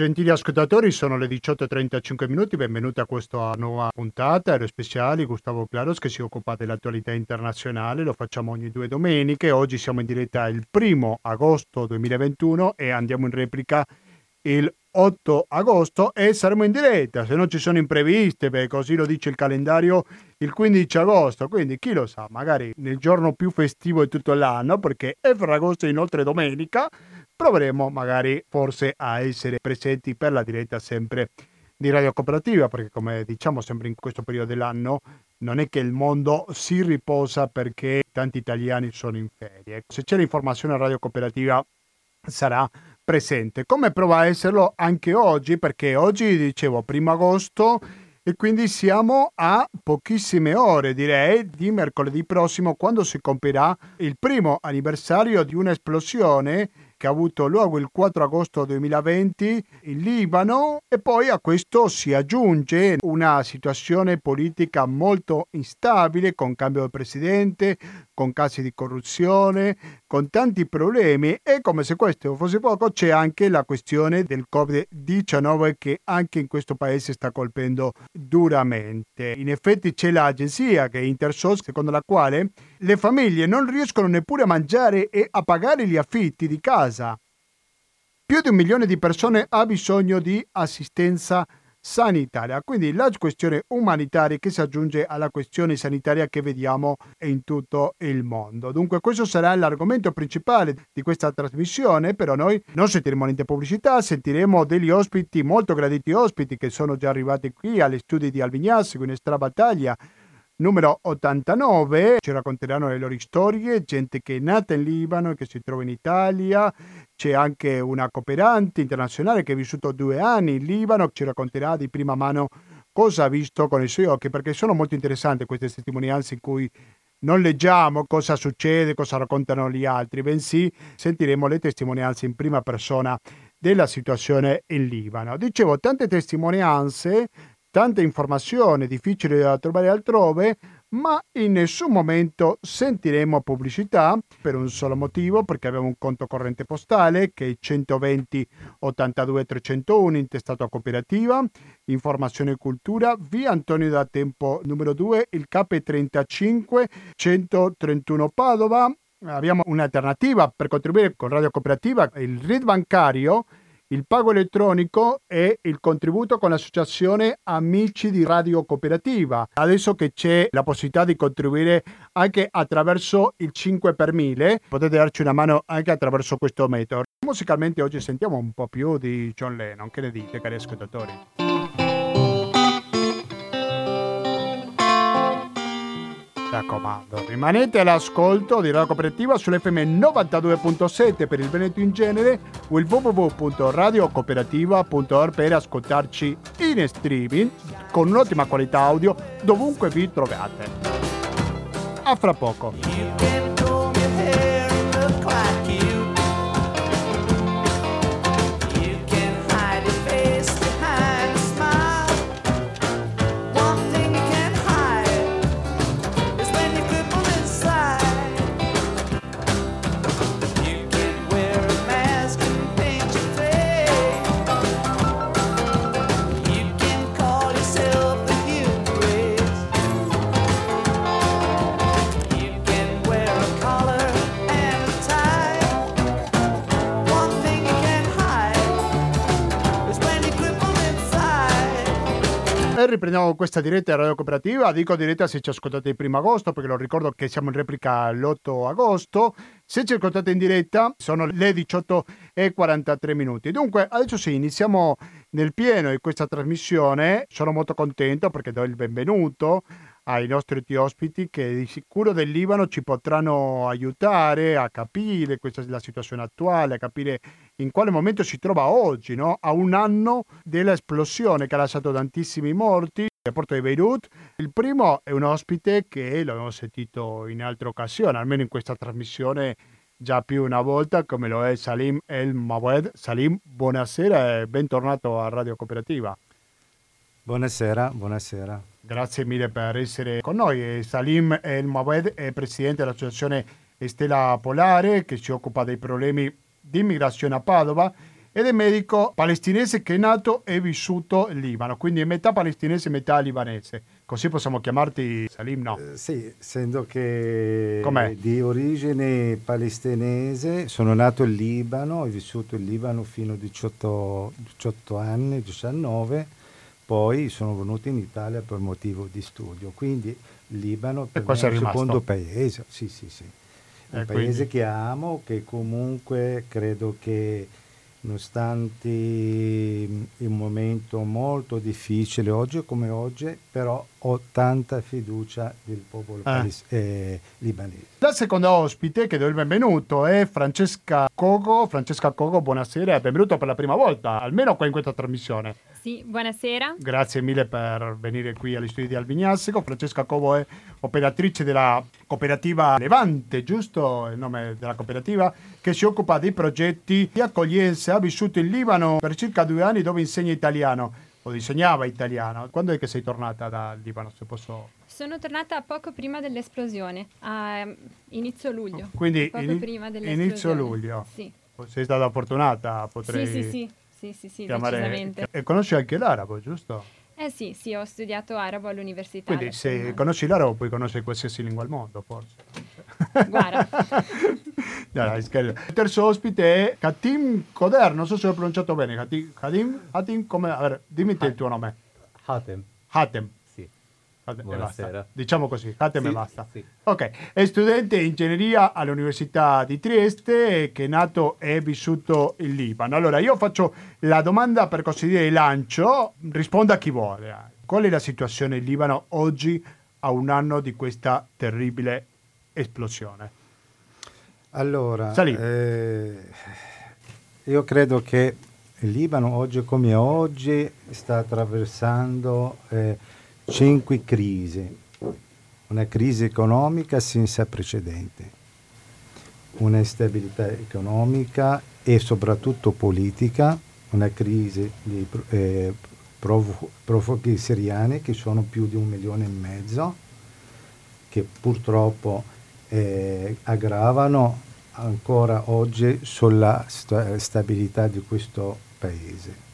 Gentili ascoltatori, sono le 18.35 minuti, benvenuti a questa nuova puntata Aereo Speciali, Gustavo Claros che si occupa dell'attualità internazionale, lo facciamo ogni due domeniche, oggi siamo in diretta il primo agosto 2021 e andiamo in replica il 8 agosto e saremo in diretta, se non ci sono impreviste, beh, così lo dice il calendario, il 15 agosto, quindi chi lo sa, magari nel giorno più festivo di tutto l'anno, perché è Ferragosto inoltre domenica, proveremo magari forse a essere presenti per la diretta sempre di Radio Cooperativa, perché come diciamo sempre in questo periodo dell'anno non è che il mondo si riposa perché tanti italiani sono in ferie. Se c'è l'informazione a Radio Cooperativa sarà presente, come prova a esserlo anche oggi, perché oggi dicevo primo agosto e quindi siamo a pochissime ore, direi, di mercoledì prossimo, quando si compirà il primo anniversario di un'esplosione che ha avuto luogo il 4 agosto 2020 in Libano e poi a questo si aggiunge una situazione politica molto instabile con cambio di presidente, con casi di corruzione, con tanti problemi e come se questo fosse poco c'è anche la questione del Covid-19 che anche in questo paese sta colpendo duramente. In effetti c'è l'agenzia che è Intersos secondo la quale le famiglie non riescono neppure a mangiare e a pagare gli affitti di casa. Più di un milione di persone ha bisogno di assistenza sanitaria. Quindi la questione umanitaria che si aggiunge alla questione sanitaria che vediamo in tutto il mondo. Dunque questo sarà l'argomento principale di questa trasmissione, però noi non sentiremo niente pubblicità, sentiremo degli ospiti, molto graditi ospiti che sono già arrivati qui agli studi di Alvignassi, in Estra Battaglia, numero 89. Ci racconteranno le loro storie, gente che è nata in Libano e che si trova in Italia. C'è anche una cooperante internazionale che ha vissuto due anni in Libano, ci racconterà di prima mano cosa ha visto con i suoi occhi, perché sono molto interessanti queste testimonianze in cui non leggiamo cosa succede, cosa raccontano gli altri, bensì sentiremo le testimonianze in prima persona della situazione in Libano. Dicevo, tante testimonianze tante informazioni difficili da trovare altrove, ma in nessun momento sentiremo pubblicità per un solo motivo, perché abbiamo un conto corrente postale che è 120 82 301 intestato a cooperativa, informazione e cultura, via Antonio da Tempo numero 2, il KP35 131 Padova. Abbiamo un'alternativa per contribuire con Radio Cooperativa, il RID bancario il pago elettronico è il contributo con l'associazione Amici di Radio Cooperativa. Adesso che c'è la possibilità di contribuire anche attraverso il 5 per 1000, potete darci una mano anche attraverso questo metodo. Musicalmente oggi sentiamo un po' più di John Lennon, che ne dite cari ascoltatori? Raccomando, rimanete all'ascolto di Radio Cooperativa sull'FM 92.7 per il Veneto in genere o il www.radiocooperativa.org per ascoltarci in streaming con un'ottima qualità audio dovunque vi trovate. A fra poco. Riprendiamo questa diretta Radio Cooperativa. Dico diretta se ci ascoltate il primo agosto, perché lo ricordo che siamo in replica l'8 agosto. Se ci ascoltate in diretta sono le 18 e 43 minuti. Dunque, adesso sì, iniziamo nel pieno di questa trasmissione. Sono molto contento perché do il benvenuto ai nostri ospiti che di sicuro del Libano ci potranno aiutare a capire questa la situazione attuale, a capire in quale momento si trova oggi, no? a un anno dell'esplosione che ha lasciato tantissimi morti al porto di Beirut. Il primo è un ospite che l'abbiamo sentito in altre occasioni, almeno in questa trasmissione già più una volta, come lo è Salim El Mawed. Salim, buonasera e bentornato a Radio Cooperativa. Buonasera, buonasera. Grazie mille per essere con noi. Salim El Mawed è presidente dell'associazione Stella Polare che si occupa dei problemi di immigrazione a Padova ed è medico palestinese che è nato e vissuto in Libano, quindi è metà palestinese e metà libanese. Così possiamo chiamarti Salim, no? Eh, sì, essendo che Com'è? di origine palestinese, sono nato in Libano, ho vissuto in Libano fino a 18, 18 anni, 19, poi sono venuto in Italia per motivo di studio, quindi Libano per me è il secondo paese, sì sì sì, un Eh, paese quindi- che amo, che comunque credo che nonostante un momento molto difficile oggi come oggi, però ho tanta fiducia del popolo palis- eh, libanese. La seconda ospite che do il benvenuto è Francesca Cogo. Francesca Cogo, buonasera e benvenuto per la prima volta, almeno qua in questa trasmissione. Sì, buonasera. Grazie mille per venire qui agli studi di Albignasseco. Francesca Covo è operatrice della cooperativa Levante, giusto il nome della cooperativa, che si occupa dei progetti di accoglienza. Ha vissuto in Libano per circa due anni dove insegna italiano o insegnava italiano. Quando è che sei tornata dal Libano, se posso... Sono tornata poco prima dell'esplosione, a um, inizio luglio. Quindi poco ini- prima dell'esplosione. inizio luglio. Sì. Sei stata fortunata, potrei Sì, sì, sì, sì, sì, sì, chiamare... decisamente. E conosci anche l'arabo, giusto? Eh sì, sì, ho studiato arabo all'università. Quindi se conosci l'arabo puoi conoscere qualsiasi lingua al mondo, forse. Guarda. No, dai, scherzo. Il terzo ospite è Katim Koder, non so se l'ho pronunciato bene. Katim, Katim, Katim come... A ver, dimmi te il tuo nome. Hatem, Hatem. sì. Hatem, e Buonasera. basta. Diciamo così, Hatem e Sì, basta. sì. Ok, è studente di ingegneria all'Università di Trieste che è nato e vissuto in Libano. Allora, io faccio la domanda per così dire il lancio, risponda chi vuole. Qual è la situazione in Libano oggi a un anno di questa terribile esplosione? Allora, eh, io credo che il Libano oggi come oggi sta attraversando eh, cinque crisi. Una crisi economica senza precedenti, una instabilità economica e soprattutto politica, una crisi di eh, profu- profughi siriani che sono più di un milione e mezzo, che purtroppo eh, aggravano ancora oggi sulla sta- stabilità di questo paese.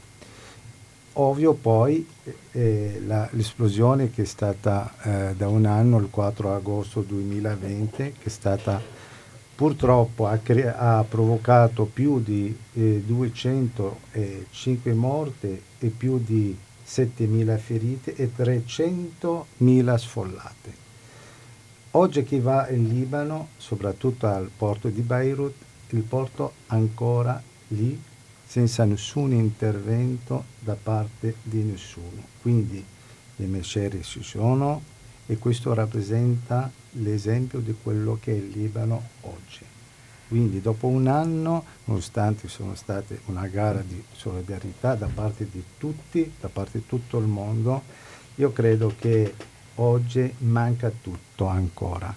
Ovvio poi eh, la- l'esplosione che è stata eh, da un anno, il 4 agosto 2020, che è stata purtroppo ha, cre- ha provocato più di eh, 205 morti e più di 7.000 ferite e 300.000 sfollate. Oggi chi va in Libano, soprattutto al porto di Beirut, il porto ancora lì senza nessun intervento da parte di nessuno. Quindi le macerie ci sono e questo rappresenta l'esempio di quello che è il Libano oggi. Quindi dopo un anno, nonostante sono state una gara di solidarietà da parte di tutti, da parte di tutto il mondo, io credo che oggi manca tutto ancora.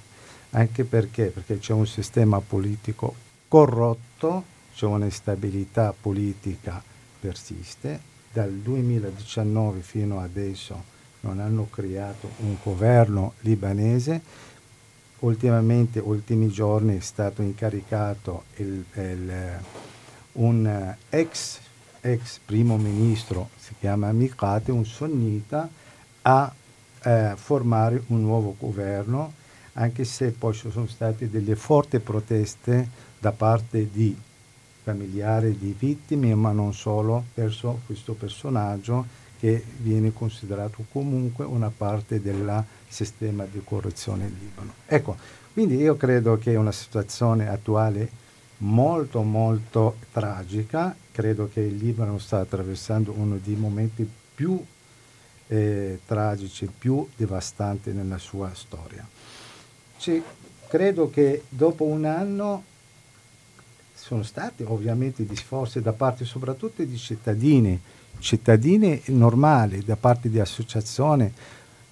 Anche perché? Perché c'è un sistema politico corrotto, c'è un'instabilità politica persiste. Dal 2019 fino adesso non hanno creato un governo libanese. Ultimamente, ultimi giorni, è stato incaricato il- il- un eh, ex, ex primo ministro, si chiama Mikate, un sunnita, a eh, formare un nuovo governo, anche se poi ci sono state delle forti proteste da parte di familiari di vittime, ma non solo, verso questo personaggio che viene considerato comunque una parte del sistema di corruzione in Libano. Ecco, quindi io credo che è una situazione attuale molto molto tragica, credo che il Libano sta attraversando uno dei momenti più eh, tragici, più devastanti nella sua storia. Ci- credo che dopo un anno sono stati ovviamente di sforzi da parte soprattutto di cittadini, cittadini normali, da parte di associazioni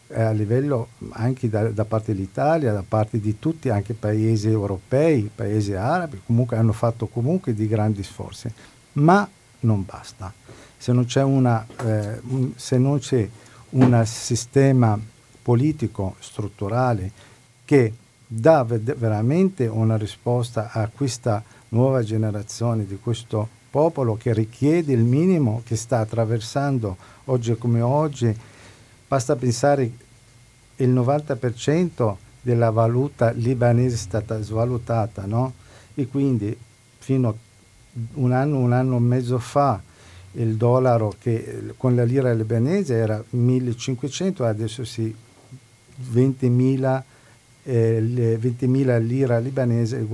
eh, a livello anche da, da parte dell'Italia, da parte di tutti anche paesi europei, paesi arabi, comunque hanno fatto comunque di grandi sforzi, ma non basta. Se non c'è, una, eh, se non c'è un sistema politico strutturale che dà veramente una risposta a questa nuova generazione di questo popolo che richiede il minimo che sta attraversando oggi come oggi. Basta pensare il 90% della valuta libanese è stata svalutata, no? E quindi fino a un anno, un anno e mezzo fa il dollaro che con la lira libanese era 1500, adesso si 20.000 eh, 20.000 lira libanese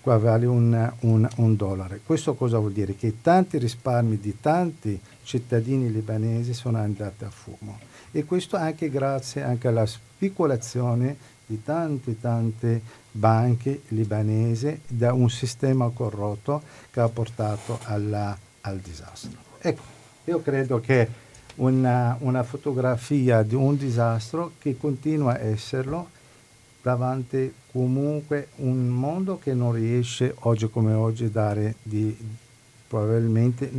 equivale un, un, un dollaro. Questo cosa vuol dire? Che tanti risparmi di tanti cittadini libanesi sono andati a fumo e questo anche grazie anche alla speculazione di tante tante banche libanesi da un sistema corrotto che ha portato alla, al disastro. Ecco, io credo che una, una fotografia di un disastro che continua a esserlo davanti comunque un mondo che non riesce oggi come oggi a dare di, probabilmente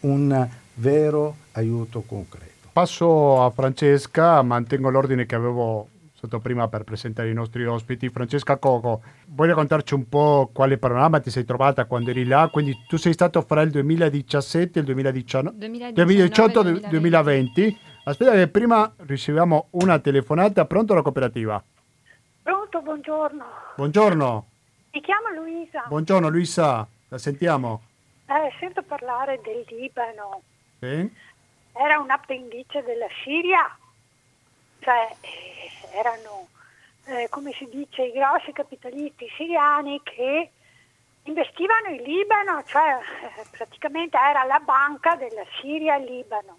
un vero aiuto concreto. Passo a Francesca, mantengo l'ordine che avevo sotto prima per presentare i nostri ospiti. Francesca Coco, vuoi raccontarci un po' quale panorama ti sei trovata quando eri là? Quindi tu sei stato fra il 2017 e il 2019, 2018 2020. 2020. Aspetta che prima riceviamo una telefonata. Pronto la cooperativa? Pronto, buongiorno. Buongiorno. Mi chiamo Luisa. Buongiorno Luisa, la sentiamo. Eh, sento parlare del Libano. Sì? Era un appendice della Siria, cioè eh, erano, eh, come si dice, i grossi capitalisti siriani che investivano in Libano, cioè eh, praticamente era la banca della Siria e Libano.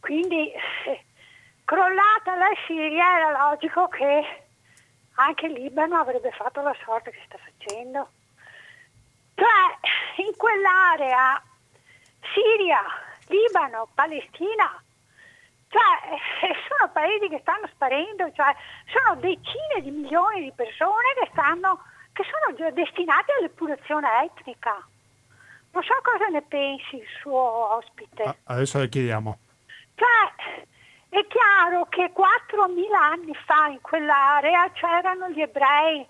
Quindi eh, crollata la Siria era logico che anche il Libano avrebbe fatto la sorte che sta facendo. Cioè, in quell'area, Siria, Libano, Palestina, cioè, sono paesi che stanno sparendo, cioè, sono decine di milioni di persone che, stanno, che sono destinate all'epurazione etnica. Non so cosa ne pensi il suo ospite. Ah, adesso le chiediamo. Cioè, è chiaro che 4.000 anni fa in quell'area c'erano gli ebrei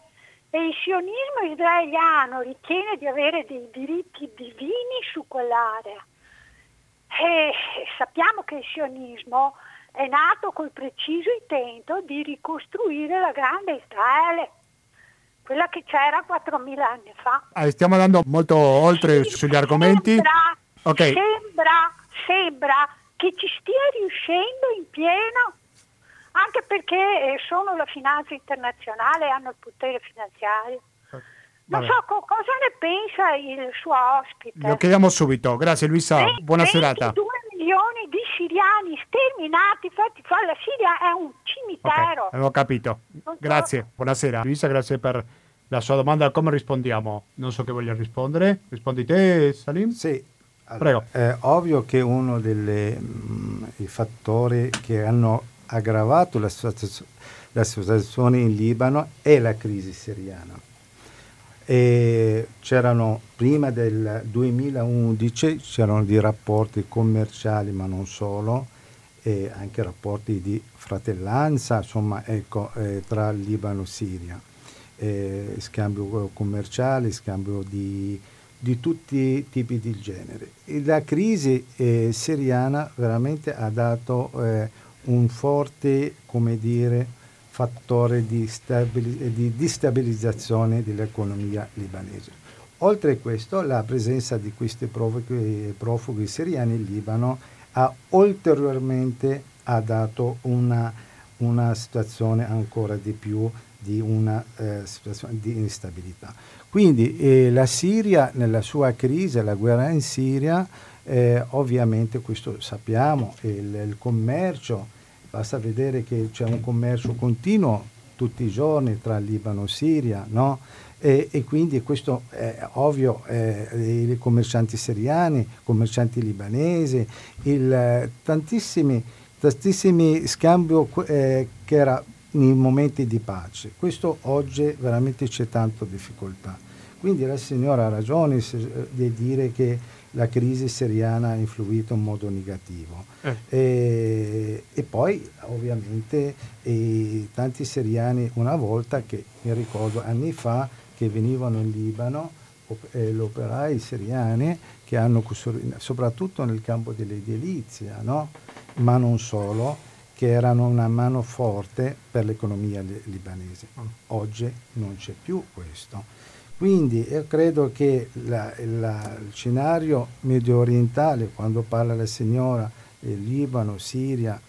e il sionismo israeliano ritiene di avere dei diritti divini su quell'area. E sappiamo che il sionismo è nato col preciso intento di ricostruire la grande Israele, quella che c'era 4.000 anni fa. Ah, stiamo andando molto oltre sì, sugli argomenti. Sembra, okay. sembra, sembra che ci stia riuscendo in pieno, anche perché eh, sono la finanza internazionale e hanno il potere finanziario. Non so co- cosa ne pensa il suo ospite. Lo chiediamo subito. Grazie Luisa, buona 22 serata. 22 milioni di siriani sterminati, infatti la Siria è un cimitero. Okay, avevo capito. Grazie, buonasera. Luisa, grazie per la sua domanda. Come rispondiamo? Non so che voglia rispondere. Rispondi te, Salim? Sì, allora, è ovvio che uno dei mm, fattori che hanno aggravato la, la situazione in Libano è la crisi siriana. E c'erano prima del 2011 c'erano dei rapporti commerciali, ma non solo, e anche rapporti di fratellanza, insomma, ecco, eh, tra Libano e Siria, eh, scambio commerciale, scambio di di tutti i tipi di genere. La crisi eh, siriana veramente ha dato eh, un forte, come dire, fattore di, stabili- di destabilizzazione dell'economia libanese. Oltre a questo, la presenza di questi profughi, profughi siriani in Libano ha ulteriormente ha dato una, una situazione ancora di più di una eh, situazione di instabilità. Quindi eh, la Siria nella sua crisi, la guerra in Siria, eh, ovviamente questo sappiamo, il, il, commercio, basta vedere che c'è un commercio continuo tutti i giorni tra Libano e Siria, no? E, e, quindi questo è ovvio, eh, i commercianti siriani, i commercianti libanesi, il, tantissimi, tantissimi scambi eh, che era nei momenti di pace. Questo oggi veramente c'è tanta difficoltà. Quindi la signora ha ragione di dire che la crisi siriana ha influito in modo negativo. Eh. E, e, poi ovviamente e, tanti siriani una volta che mi ricordo anni fa che venivano in Libano eh, gli operai siriani che hanno soprattutto nel campo dell'edilizia, no? ma non solo, che erano una mano forte per l'economia li- libanese. Mm. Oggi non c'è più questo. Quindi io credo che la, la, il scenario medio orientale, quando parla la signora del Libano, Siria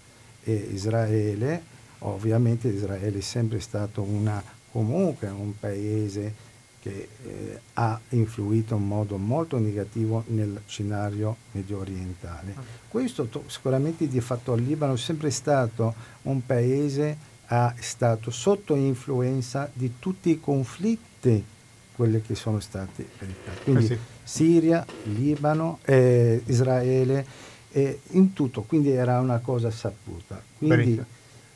e Israele, ovviamente Israele è sempre stato una, comunque un paese che eh, ha influito in modo molto negativo nel scenario medio orientale. Questo to- sicuramente di fatto il Libano è sempre stato un paese è stato sotto influenza di tutti i conflitti quelli che sono stati quindi eh sì. Siria, Libano, eh, Israele, eh, in tutto, quindi era una cosa saputa. Quindi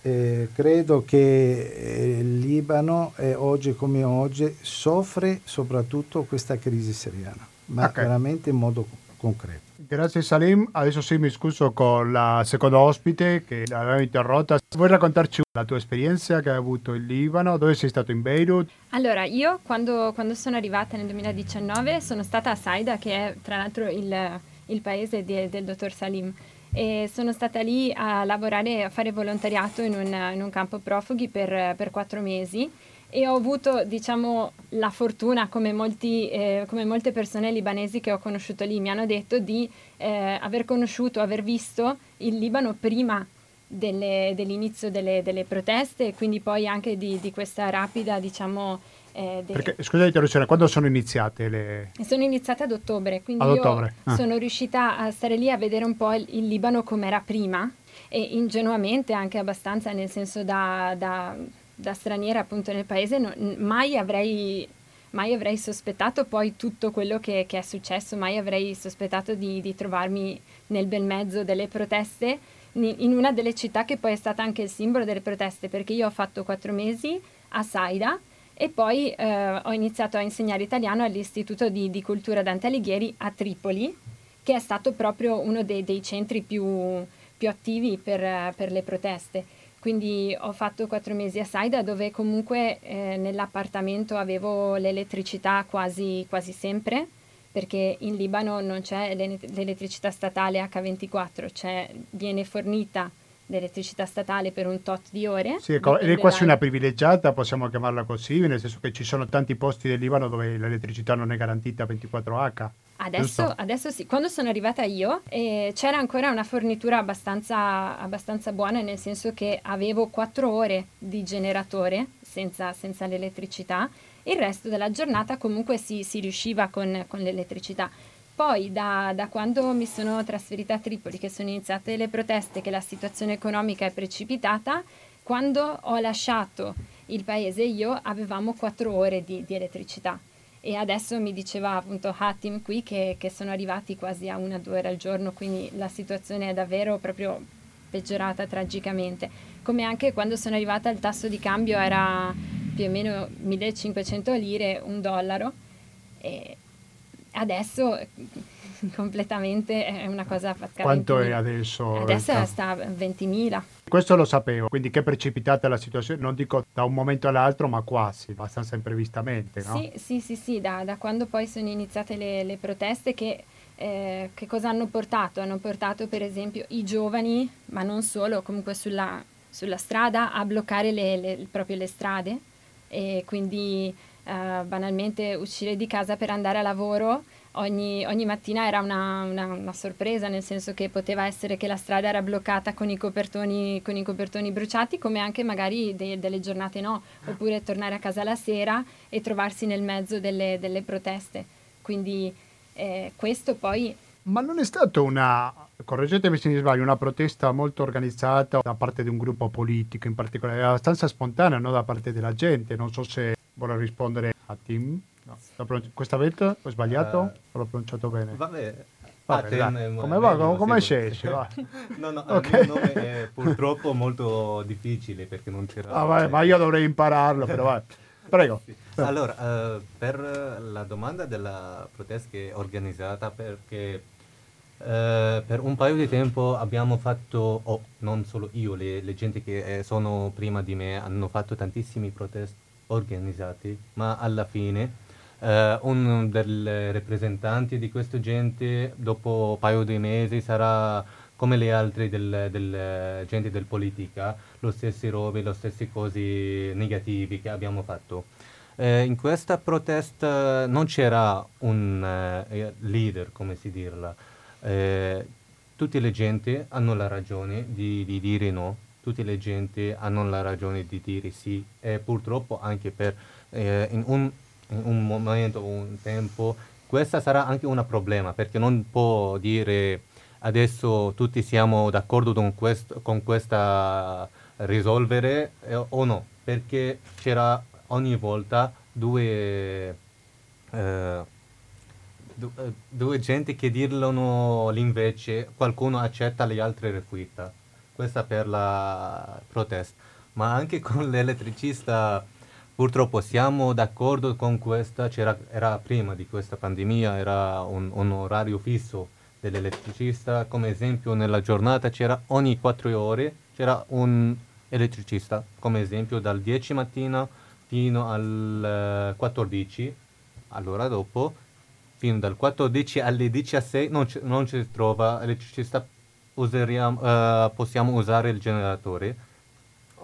eh, credo che eh, il Libano eh, oggi come oggi soffre soprattutto questa crisi siriana, ma okay. veramente in modo concreto. Grazie Salim, adesso sì mi scuso con la seconda ospite che l'avevo interrotta. Vuoi raccontarci la tua esperienza che hai avuto in Libano? Dove sei stato in Beirut? Allora, io quando, quando sono arrivata nel 2019 sono stata a Saida, che è tra l'altro il, il paese di, del dottor Salim. E sono stata lì a lavorare, a fare volontariato in un, in un campo profughi per, per quattro mesi e ho avuto diciamo, la fortuna, come, molti, eh, come, molte persone libanesi che ho conosciuto lì mi hanno detto, di eh, aver conosciuto, aver visto il Libano prima delle, dell'inizio delle, delle, proteste e quindi poi anche di, di questa rapida, diciamo... Eh, de... Perché, scusa l'interruzione, quando sono iniziate le... Sono iniziate ad ottobre, quindi ad ottobre. Ah. sono riuscita a stare lì a vedere un po' il, il Libano com'era prima e ingenuamente anche abbastanza, nel senso da, da da straniera appunto nel paese no, mai avrei mai avrei sospettato poi tutto quello che, che è successo, mai avrei sospettato di, di, trovarmi nel bel mezzo delle proteste in una delle città che poi è stata anche il simbolo delle proteste, perché io ho fatto quattro mesi a Saida e poi eh, ho iniziato a insegnare italiano all'Istituto di, di, Cultura Dante Alighieri a Tripoli, che è stato proprio uno dei, dei centri più, più attivi per, per le proteste. Quindi ho fatto quattro mesi a Saida dove comunque eh, nell'appartamento avevo l'elettricità quasi, quasi, sempre perché in Libano non c'è l'elettricità statale H24, cioè viene fornita l'elettricità statale per un tot di ore. Sì, ecco, ed è quasi una privilegiata, possiamo chiamarla così, nel senso che ci sono tanti posti del Libano dove l'elettricità non è garantita 24H. Adesso, adesso, sì, quando sono arrivata io eh, c'era ancora una fornitura abbastanza, abbastanza, buona, nel senso che avevo 4 ore di generatore senza, senza l'elettricità, il resto della giornata comunque si, si riusciva con, con, l'elettricità. Poi da, da, quando mi sono trasferita a Tripoli, che sono iniziate le proteste, che la situazione economica è precipitata, quando ho lasciato il paese io avevamo 4 ore di, di elettricità e adesso mi diceva appunto Hatim qui che, che sono arrivati quasi a una o due ore al giorno, quindi la situazione è davvero proprio peggiorata tragicamente. Come anche quando sono arrivata il tasso di cambio era più o meno 1500 lire, un dollaro, e adesso completamente è una cosa pazzesca. Quanto è adesso? Adesso sta a 20.000. Questo lo sapevo, quindi che precipitata la situazione, non dico da un momento all'altro, ma quasi, abbastanza imprevistamente, no? Sì, sì, sì, sì da, da, quando poi sono iniziate le, le proteste che, eh, che cosa hanno portato? Hanno portato per esempio i giovani, ma non solo, comunque sulla, sulla strada, a bloccare le, le, proprio le strade e quindi eh, banalmente uscire di casa per andare a lavoro ogni, ogni mattina era una, una, una, sorpresa, nel senso che poteva essere che la strada era bloccata con i copertoni, con i copertoni bruciati, come anche magari de, delle giornate no, oppure tornare a casa la sera e trovarsi nel mezzo delle, delle proteste. Quindi eh, questo poi... Ma non è stata una, correggetemi se mi sbaglio, una protesta molto organizzata da parte di un gruppo politico in particolare, abbastanza spontanea no? da parte della gente, non so se vuole rispondere a Tim. No. Questa volta ho sbagliato? Uh, o l'ho pronunciato bene? Vabbè. Vabbè Aten, come va? Come, come scesce? no, no, okay. il nome è purtroppo molto difficile perché non c'era... Ah, vabbè, ma io dovrei impararlo, però vai. Prego. Allora, uh, per la domanda della protesta che è organizzata, perché uh, per un paio di tempo abbiamo fatto, oh, non solo io, le, le gente che eh, sono prima di me hanno fatto tantissimi protesti organizzati, ma alla fine Uh, uno dei rappresentanti di questa gente dopo un paio di mesi sarà come le altre del, del gente del politica, lo stessi robe, lo stessi cose negativi che abbiamo fatto. Eh, in questa protesta non c'era un eh, leader, come si dirla. Eh, tutte le gente hanno la ragione di, di, dire no, tutte le gente hanno la ragione di dire sì e purtroppo anche per eh, in un, un momento, un tempo, questo sarà anche un problema perché non può dire adesso tutti siamo d'accordo con, quest- con questa risolvere eh, o no, perché c'era ogni volta due, eh, du- eh, due gente che dicono l'invece, qualcuno accetta, gli altri rifiuta. Questa per la protesta. Ma anche con l'elettricista purtroppo siamo d'accordo con questa, c'era, era prima di questa pandemia, era un, un orario fisso dell'elettricista, come esempio nella giornata c'era ogni 4 ore c'era un elettricista, come esempio dal 10 mattina fino al 14, eh, allora dopo, fino dal 14 alle 16 non, c- non ci trova elettricista, useriamo, uh, possiamo usare il generatore.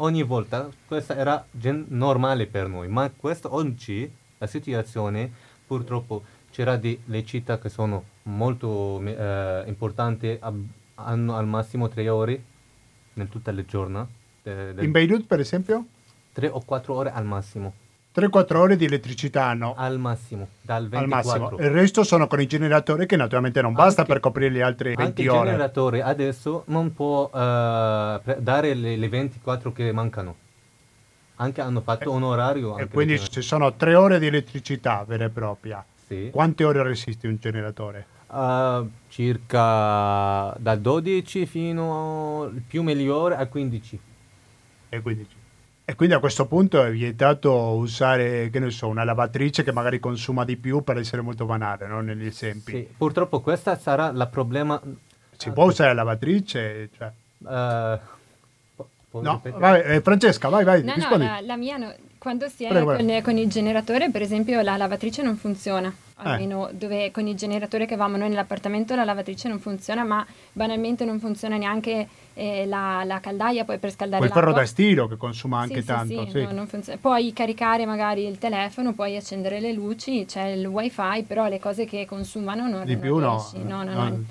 Ogni volta questa era gen- normale per noi, ma questo oggi la situazione purtroppo c'era delle città che sono molto eh, importanti, ab- hanno al massimo tre ore in tutte le giornate. De- de- in Beirut per esempio? Tre o quattro ore al massimo. 3-4 ore di elettricità hanno. Al massimo, dal 24. Al massimo. Il resto sono con i generatori che naturalmente non basta anche, per coprire le altre 20 anche ore. il generatore adesso non può uh, dare le, le, 24 che mancano. Anche hanno fatto eh, un orario. E quindi ci sono 3 ore di elettricità vera e propria. Sì. Quante ore resiste un generatore? Uh, circa da 12 fino più migliore a 15. E 15. E quindi a questo punto è vietato usare, che ne so, una lavatrice che magari consuma di più per essere molto banale, no? negli esempi. Sì, purtroppo questo sarà il problema. Si può usare la lavatrice? Cioè... Uh, no, vai, eh, Francesca, vai, vai. No, no, la, la, mia no, quando si è Prego, con, con, il generatore, per esempio, la lavatrice non funziona. Eh. Almeno eh. dove con il generatore che avevamo noi nell'appartamento la lavatrice non funziona, ma banalmente non funziona neanche eh, la, la, caldaia poi per scaldare Quel l'acqua. ferro da stiro che consuma anche sì, tanto. Sì, sì. No, puoi caricare magari il telefono, puoi accendere le luci, c'è il wifi, però le cose che consumano non, Di non più riesci. no. no, no, no.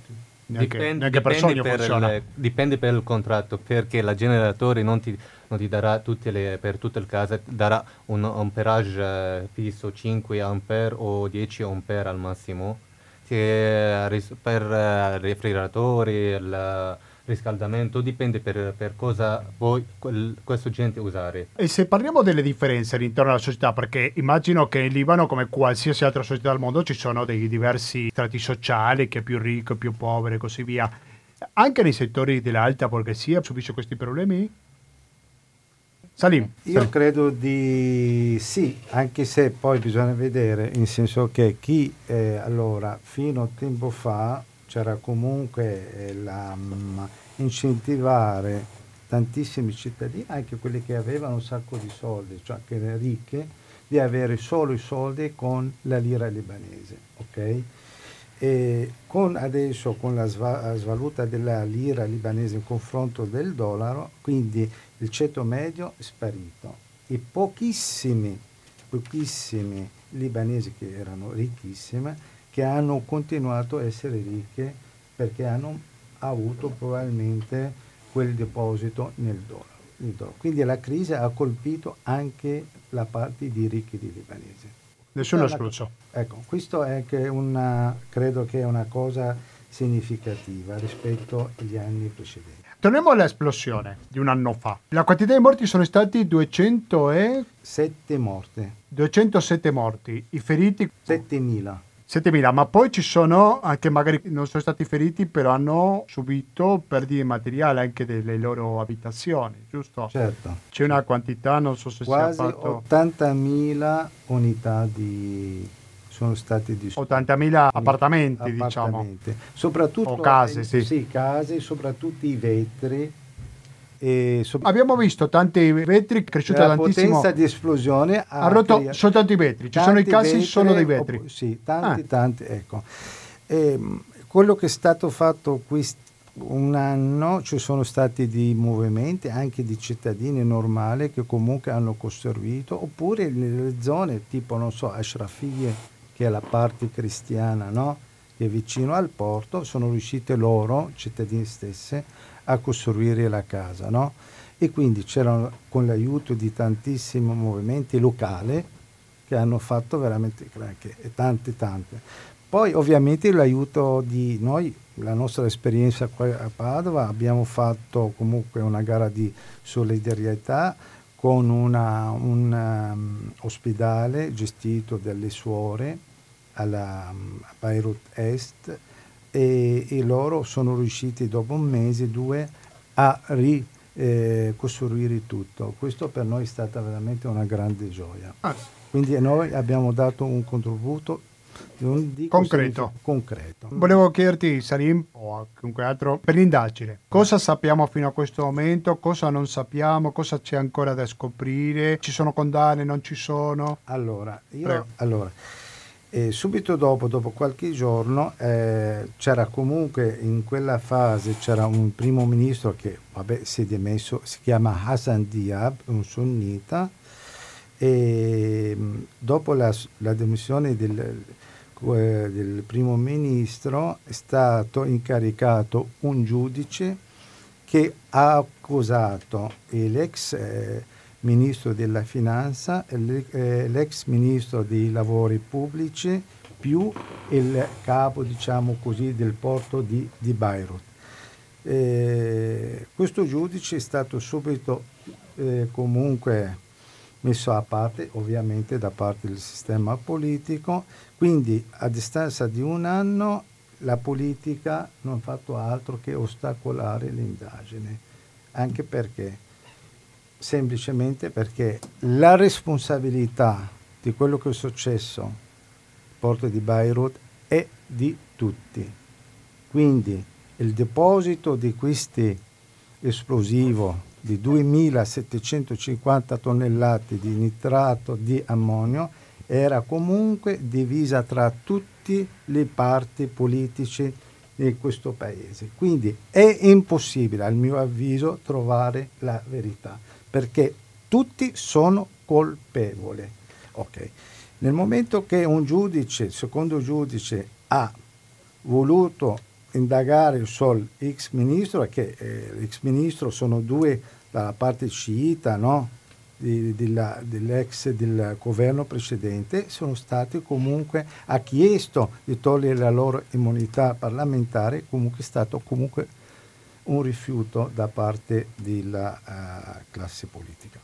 Neanche, dipende, neanche per sogno per. Il, dipende per il contratto, perché il generatore non ti, non ti darà le, per tutta il casa, darà un amperage eh, fisso 5 ampere o 10 ampere al massimo, che per uh, refrigeratori, il riscaldamento, dipende per, per cosa vuoi quel, questo gente usare. E se parliamo delle differenze all'interno della società, perché immagino che in Libano, come qualsiasi altra società al mondo, ci sono dei diversi strati sociali, che è più ricco, più povero e così via. Anche nei settori dell'alta borghesia subisce questi problemi? Salim. Io Salim. credo di sì, anche se poi bisogna vedere, in senso che chi eh, allora fino a tempo fa c'era comunque eh, la, um, incentivare tantissimi cittadini, anche quelli che avevano un sacco di soldi, cioè che erano ricche, di avere solo i soldi con la lira libanese. Okay? E con adesso con la sva- svaluta della lira libanese in confronto del dollaro, quindi il ceto medio è sparito. E pochissimi, pochissimi libanesi che erano ricchissimi, che hanno continuato a essere ricche perché hanno avuto probabilmente quel deposito nel dollaro. dollaro. Quindi la crisi ha colpito anche la parte di ricchi di libanesi. Nessuno escluso. Ecco, questo è che una, credo che è una cosa significativa rispetto agli anni precedenti. Torniamo all'esplosione di un anno fa. La quantità di morti sono stati 207 7 morti. 207 morti. I feriti? 7.000. 7.000, ma poi ci sono anche magari non sono stati feriti, però hanno subito perdite materiali anche delle loro abitazioni, giusto? Certo. C'è una quantità, non so se Quasi sia fatto... 80.000 unità di sono stati distrutti. 80.000 appartamenti, diciamo. appartamenti. diciamo. Soprattutto o case, sì. sì. case, soprattutto i vetri. So- Abbiamo visto tanti vetri cresciuti la tantissimo. potenza di esplosione ha, ha rotto crea- soltanto i vetri, ci sono i casi vetri, solo dei vetri. Op- sì, tanti, ah. tanti, ecco. E, quello che è stato fatto questo un anno ci sono stati dei movimenti anche di cittadini normali che comunque hanno costruito oppure nelle zone tipo non so Ashrafie che è la parte cristiana no? Che è vicino al porto sono riuscite loro cittadini stessi a costruire la casa no? e quindi c'erano con l'aiuto di tantissimi movimenti locali che hanno fatto veramente anche tante tante poi ovviamente l'aiuto di noi la nostra esperienza qua a Padova abbiamo fatto comunque una gara di solidarietà con una, un um, ospedale gestito dalle suore alla um, Beirut Est e, e, loro sono riusciti dopo un mese, due, a ricostruire eh, tutto. Questo per noi è stata veramente una grande gioia. Ah. Quindi noi abbiamo dato un contributo concreto. concreto. Volevo chiederti, Salim, o a chiunque altro, per l'indagine, cosa sappiamo fino a questo momento, cosa non sappiamo, cosa c'è ancora da scoprire, ci sono condanne, non ci sono? Allora, io, allora eh, subito dopo, dopo qualche giorno, eh, c'era comunque in quella fase c'era un primo ministro che vabbè, si è dimesso, si chiama Hassan Diab, un sunnita, e dopo la, la dimissione del, eh, del primo ministro è stato incaricato un giudice che ha accusato l'ex eh, ministro della finanza, eh, l'ex ministro dei lavori pubblici più il capo diciamo così, del porto di, di Beirut. Eh, questo giudice è stato subito eh, comunque messo a parte ovviamente da parte del sistema politico, quindi a distanza di un anno la politica non ha fatto altro che ostacolare l'indagine, anche perché semplicemente perché la responsabilità di quello che è successo al porto di Beirut è di tutti. Quindi il deposito di questi esplosivo di 2.750 tonnellate di nitrato di ammonio era comunque divisa tra tutte le parti politiche di questo paese. Quindi è impossibile, al mio avviso, trovare la verità, perché tutti sono colpevoli. Okay. Nel momento che un giudice, secondo giudice, ha voluto indagare sul ex ministro, che eh, l'ex ministro sono due dalla parte sciita no? di, di la, dell'ex del governo precedente, sono stati comunque, ha chiesto di togliere la loro immunità parlamentare, comunque è stato comunque un rifiuto da parte della uh, classe politica.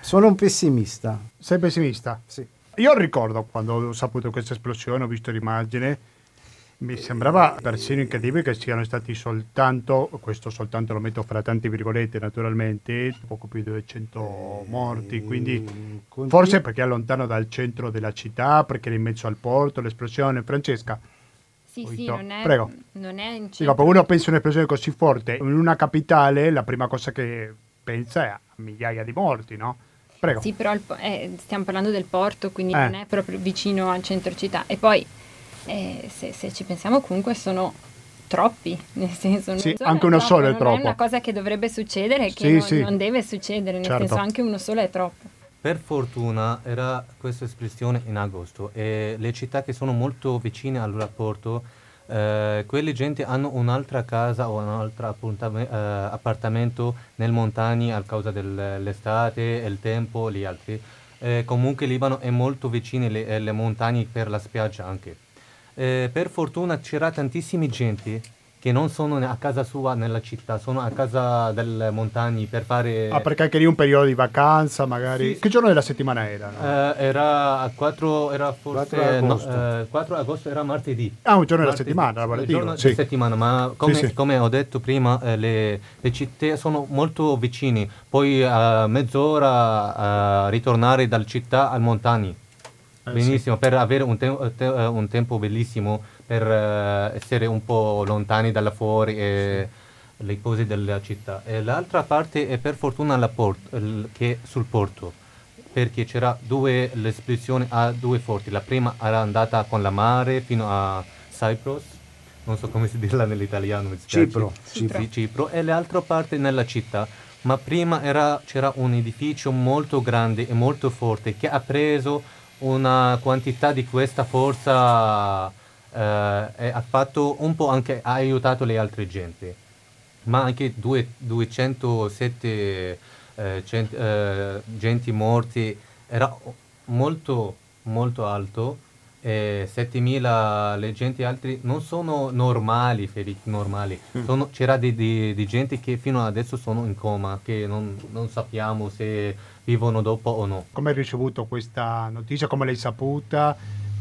Sono un pessimista. Sei pessimista? Sì. Io ricordo quando ho saputo questa esplosione, ho visto l'immagine, mi sembrava persino incredibile che siano stati soltanto, questo soltanto lo metto fra tante virgolette naturalmente, poco più di 200 morti, quindi forse perché è lontano dal centro della città, perché era in mezzo al porto, l'esplosione. Francesca? Sì, sì, non è, Prego. non è in centro. Dico, uno pensa a un'esplosione così forte, in una capitale la prima cosa che pensa è a migliaia di morti, no? Prego. Sì, però il, eh, stiamo parlando del porto, quindi eh. non è proprio vicino al centro città. E poi eh, se, se, ci pensiamo comunque sono troppi, nel senso sì, anche uno solo è troppo. È una cosa che dovrebbe succedere, che sì, non, sì. non, deve succedere, nel certo. senso anche uno solo è troppo. Per fortuna era questa esplosione in agosto e le città che sono molto vicine al rapporto, eh, quelle gente hanno un'altra casa o un altro eh, appartamento nel montagni a causa dell'estate, il tempo, gli altri. Eh, comunque Libano è molto vicino alle, alle montagne per la spiaggia anche. Eh, per fortuna c'era tantissimi gente che non sono a casa sua nella città, sono a casa delle montagne per fare... Ah, perché anche lì un periodo di vacanza magari... Sì. Che giorno della settimana era? No? Eh, era 4, era forse... 4 agosto. No, eh, 4 agosto era martedì. Ah, un giorno martedì. della settimana, vale giorno sì. settimana, ma come, sì, come, ho detto prima, eh, le, le, città sono molto vicine, poi a mezz'ora a ritornare dalla città al montagne. Eh, Benissimo, per avere un, te- te- un tempo bellissimo per uh, essere un po' lontani dalla fuori e le cose della città. E l'altra parte è per fortuna la port- l- che sul porto, perché c'era due, l'esplosione a due forti. La prima era andata con la mare fino a Cyprus, non so come si dirla nell'italiano, Cipro. Cipro. Sì, Cipro. E l'altra parte nella città. Ma prima era, c'era un edificio molto grande e molto forte che ha preso una quantità di questa forza eh, ha fatto un po' anche, ha aiutato le altre gente, ma anche due, 207 eh, cent, eh, genti morti. Era molto molto alto e 7000 le genti altri non sono normali feriti normali. Mm. sono, c'era di, di, di, gente che fino adesso sono in coma che non, non sappiamo se vivono dopo o no. Come hai ricevuto questa notizia? Come l'hai saputa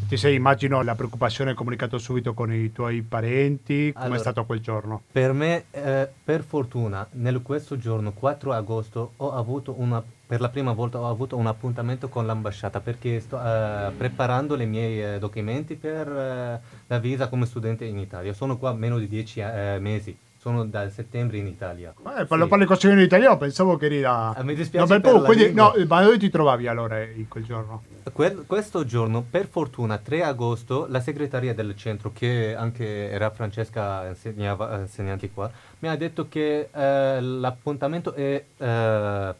ti sei, immagino, la preoccupazione comunicato subito con i tuoi parenti. Come allora, è stato quel giorno? Per me, eh, per fortuna, nel questo giorno, 4 agosto, ho avuto una, per la prima volta ho avuto un appuntamento con l'ambasciata perché sto eh, preparando i miei eh, documenti per eh, la visa come studente in Italia. Sono qua meno di 10 eh, mesi sono da settembre in Italia. Eh, parlo, sì. parli così in italiano, pensavo che eri da... Ah, mi dispiace no, per quindi, no, ma dove ti trovavi allora in quel giorno? Quel, questo giorno, per fortuna, 3 agosto, la segretaria del centro, che anche era Francesca, insegnava, insegnante qua, mi ha detto che eh, l'appuntamento è eh,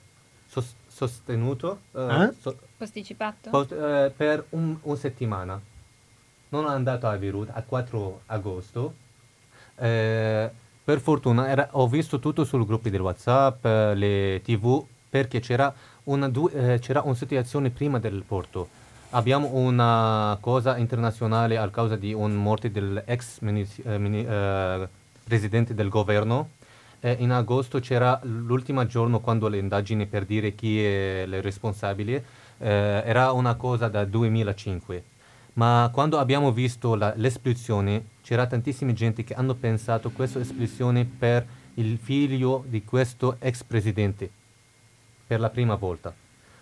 sos- sostenuto, eh, eh? so- posticipato, post- eh, per un, un, settimana. Non è andato a Beirut, a 4 agosto. Eh, per fortuna era, ho visto tutto sul gruppo del WhatsApp, le TV, perché c'era una, eh, c'era una situazione prima del porto. Abbiamo una cosa internazionale a causa di un morte dell'ex mini, eh, mini, eh, presidente del governo. in agosto c'era l'ultimo giorno quando le indagini per dire chi è il responsabile. Eh, era una cosa da 2005 ma quando abbiamo visto la, l'esplosione c'era tantissima gente che hanno pensato questa esplosione per il figlio di questo ex presidente per la prima volta.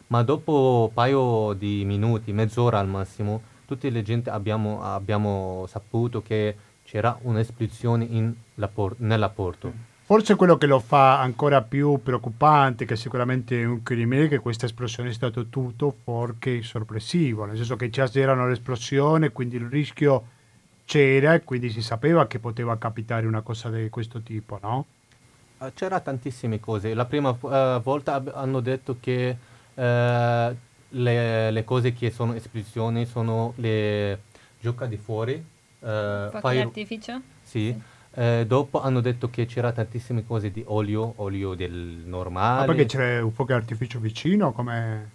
Ma dopo un paio di minuti, mezz'ora al massimo, tutte le gente abbiamo, abbiamo saputo che c'era un'esplosione in la por- nella porto. Forse quello che lo fa ancora più preoccupante, che sicuramente è un crimine, che questa esplosione è stato tutto fuorché sorpresivo, nel senso che già c'era l'esplosione, quindi il rischio c'era e quindi si sapeva che poteva capitare una cosa di questo tipo, no? Ah, c'era tantissime cose. La prima uh, volta hanno detto che uh, le, le, cose che sono esplosioni sono le gioca di fuori. Uh, Fuochi fire... d'artificio? Sì. sì. Eh, dopo hanno detto che c'era tantissime cose di olio, olio del normale. Ma perché c'è un fuoco d'artificio vicino? Come...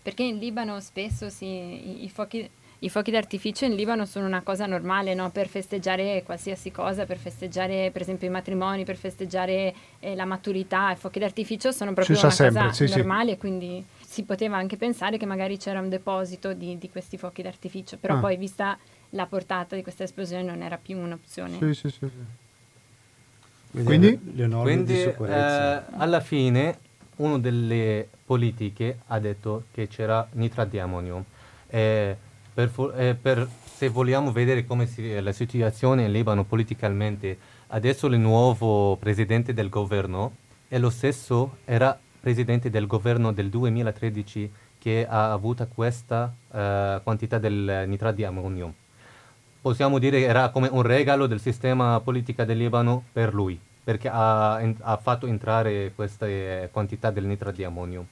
Perché in Libano spesso si, i, i, fuochi, i, fuochi, d'artificio in Libano sono una cosa normale, no? Per festeggiare qualsiasi cosa, per festeggiare per esempio i matrimoni, per festeggiare eh, la maturità. I fuochi d'artificio sono proprio una sempre, cosa sì, normale, sì. quindi si poteva anche pensare che magari c'era un deposito di, di questi fuochi d'artificio, però ah. poi vista la portata di questa esplosione non era più un'opzione. Sì, sì, sì. sì. Quindi, Quindi eh, alla fine una delle politiche ha detto che c'era nitradiamonio. Eh, per, eh, per, se vogliamo vedere come si, la situazione in Libano politicamente, adesso il nuovo presidente del governo è lo stesso, era presidente del governo del 2013 che ha avuto questa uh, quantità del nitradiamonio possiamo dire che era come un regalo del sistema politico del Libano per lui, perché ha, ha fatto entrare queste quantità del nitro di ammonio.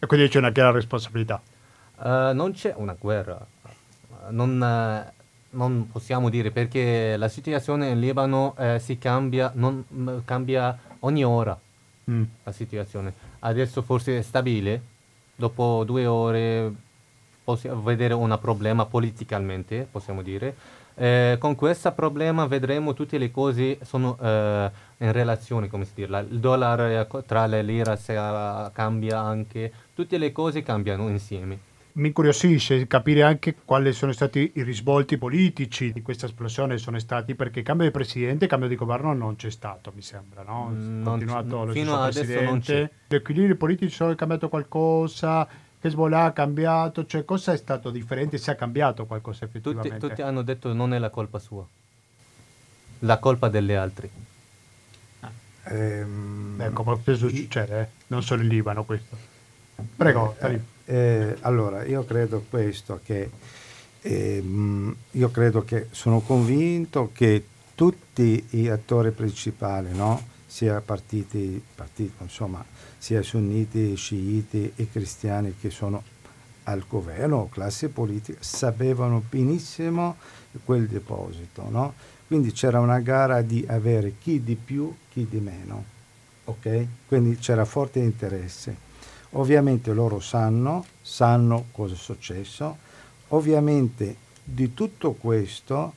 E quindi c'è una chiara responsabilità? Uh, non c'è una guerra, non, non, possiamo dire perché la situazione in Libano uh, si cambia, non, cambia ogni ora mm. la situazione. Adesso forse è stabile, dopo due ore possiamo vedere un problema politicamente, possiamo dire. Eh, con questo problema vedremo tutte le cose sono eh, in relazione, come si dice, il dollaro tra le lire se cambia anche, tutte le cose cambiano insieme mi incuriosisce capire anche quali sono stati i risvolti politici di questa esplosione sono stati perché cambio di presidente, cambio di governo non c'è stato, mi sembra, no? Mm, continuato lo fino stesso presidente. Gli equilibri politici sono cambiato qualcosa? Hezbollah ha cambiato, cioè cosa è stato differente? Se ha cambiato qualcosa effettivamente? Tutti, tutti hanno detto non è la colpa sua, la colpa delle altre. Ah. Ehm, Beh, come spesso succede, eh? non solo in Libano questo. Prego, eh, eh, allora, io credo questo, che eh, io credo che sono convinto che tutti gli attori principali, no? sia partiti, partiti, insomma, sia sunniti, sciiti e cristiani che sono al governo, classe politica, sapevano benissimo quel deposito. No? Quindi c'era una gara di avere chi di più, chi di meno. Okay? Quindi c'era forte interesse. Ovviamente loro sanno, sanno cosa è successo. Ovviamente di tutto questo,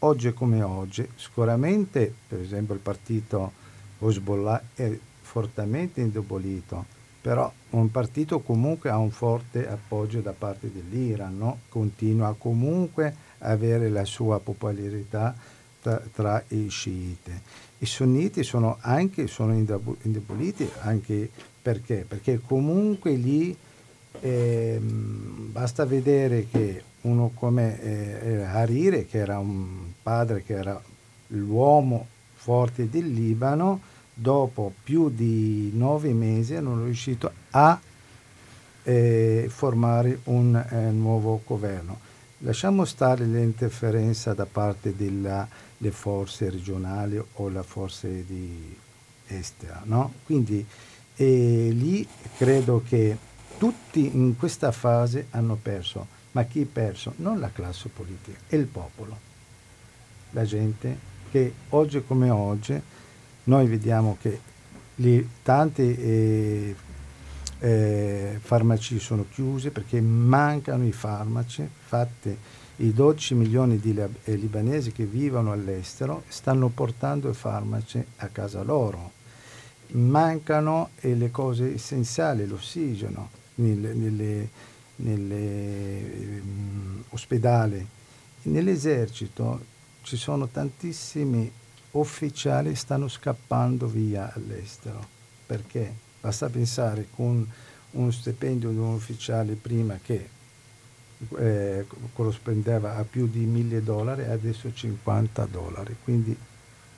oggi come oggi, sicuramente per esempio il partito Hezbollah è fortemente indebolito, però un partito comunque ha un forte appoggio da parte dell'Iran, no? continua comunque a avere la sua popolarità tra, tra i sciiti. I sunniti sono anche sono indeboliti anche perché? Perché comunque lì eh, basta vedere che uno come eh, Harire, che era un padre, che era l'uomo forte del Libano, dopo più di nove mesi è riuscito a eh, formare un eh, nuovo governo. Lasciamo stare l'interferenza da parte delle forze regionali o le forze di estera, no? Quindi e lì credo che tutti in questa fase hanno perso, ma chi ha perso? Non la classe politica, è il popolo, la gente che oggi come oggi noi vediamo che le, tante eh, eh, farmaci sono chiuse perché mancano i farmaci, infatti i 12 milioni di eh, libanesi che vivono all'estero stanno portando i farmaci a casa loro mancano le cose essenziali, l'ossigeno um, ospedali. Nell'esercito ci sono tantissimi ufficiali stanno scappando via all'estero. Perché? Basta pensare con uno stipendio di un ufficiale prima che eh, corrispondeva a più di 1000 dollari adesso 50 dollari. Quindi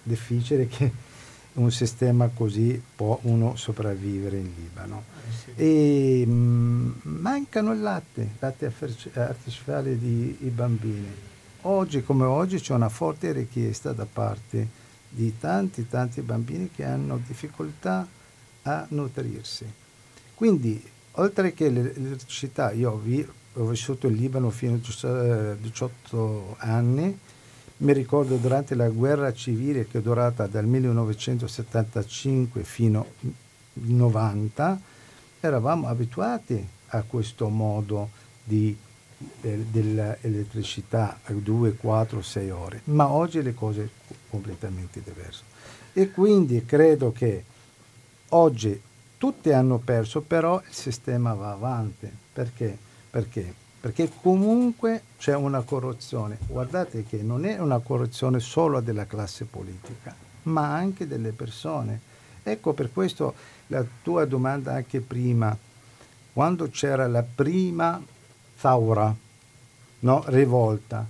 difficile che un sistema così può uno sopravvivere in Libano. Eh sì. E mh, mm, mancano il latte, latte artificiale di bambini. Oggi come oggi c'è una forte richiesta da parte di tanti tanti bambini che hanno difficoltà a nutrirsi. Quindi oltre che l'elettricità, io ho vissuto in Libano fino a 18 anni, mi ricordo durante la guerra civile che è durata dal 1975 fino al 90, eravamo abituati a questo modo di, dell'elettricità, 2, 4, 6 ore, ma oggi le cose sono completamente diverse. E quindi credo che oggi tutti hanno perso, però il sistema va avanti. Perché? Perché perché comunque c'è una corruzione. Guardate che non è una corruzione solo della classe politica, ma anche delle persone. Ecco per questo la tua domanda anche prima, quando c'era la prima Thaura, no? rivolta,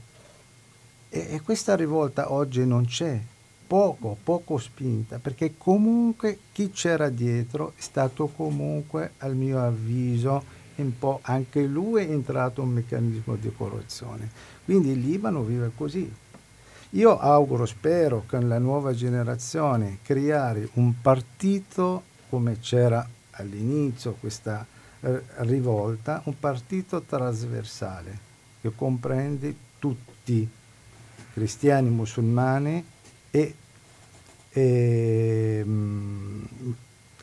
e, e questa rivolta oggi non c'è, poco, poco spinta, perché comunque chi c'era dietro è stato comunque, al mio avviso, un po' anche lui è entrato un meccanismo di corruzione. Quindi il Libano vive così. Io auguro, spero, con la nuova generazione creare un partito come c'era all'inizio questa rivolta, un partito trasversale che comprende tutti, cristiani, musulmani e, e mh,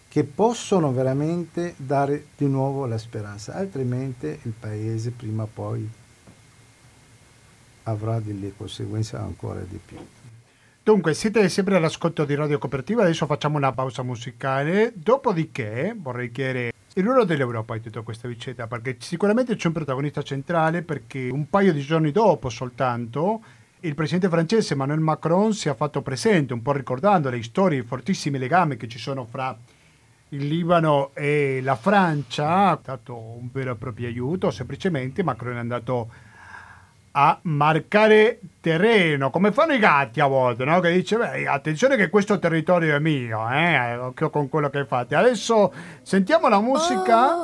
che possono veramente dare di nuovo la speranza, altrimenti il paese prima o poi avrà delle conseguenze ancora di più. Dunque, siete sempre all'ascolto di Radio Cooperativa, adesso facciamo una pausa musicale, dopodiché vorrei chiedere il ruolo dell'Europa in tutta questa vicenda, perché sicuramente c'è un protagonista centrale, perché un paio di giorni dopo soltanto il presidente francese Emmanuel Macron si è fatto presente, un po' ricordando le storie, i fortissimi legami che ci sono fra il Libano e la Francia, è stato un vero e proprio aiuto, semplicemente Macron è andato a marcare terreno, come fanno i gatti a volte, no? che dice, beh, attenzione che questo territorio è mio, eh? occhio con quello che fate. Adesso sentiamo la musica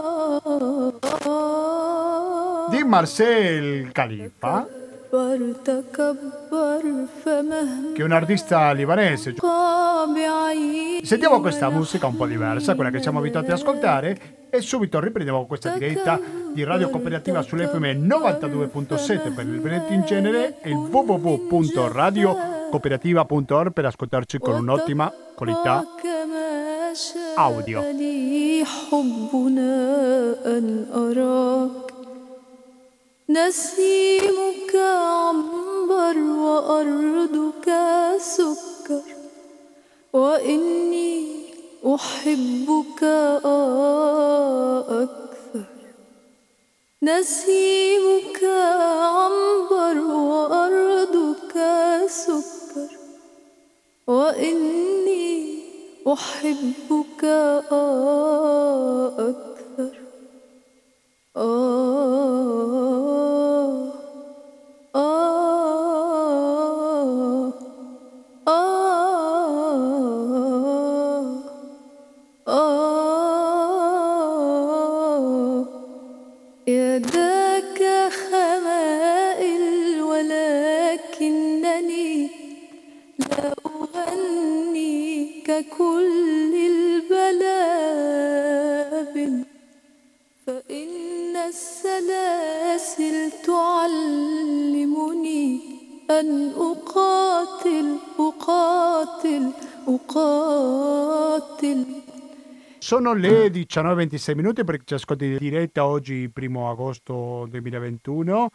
di Marcel Khalifa che è un artista libanese. Sentiamo questa musica un po' diversa, quella che siamo abituati ad ascoltare, e subito riprendiamo questa diretta di Radio Cooperativa sull'FM 92.7 per il Veneto in genere e il www.radiocooperativa.org per ascoltarci con un'ottima qualità audio. نسيمك عنبر وأرضك سكر وإني أحبك أكثر نسيمك عنبر وأرضك سكر وإني أحبك أكثر oh Sono le 19.26 minuti perché ci ascolti in diretta oggi, primo agosto 2021.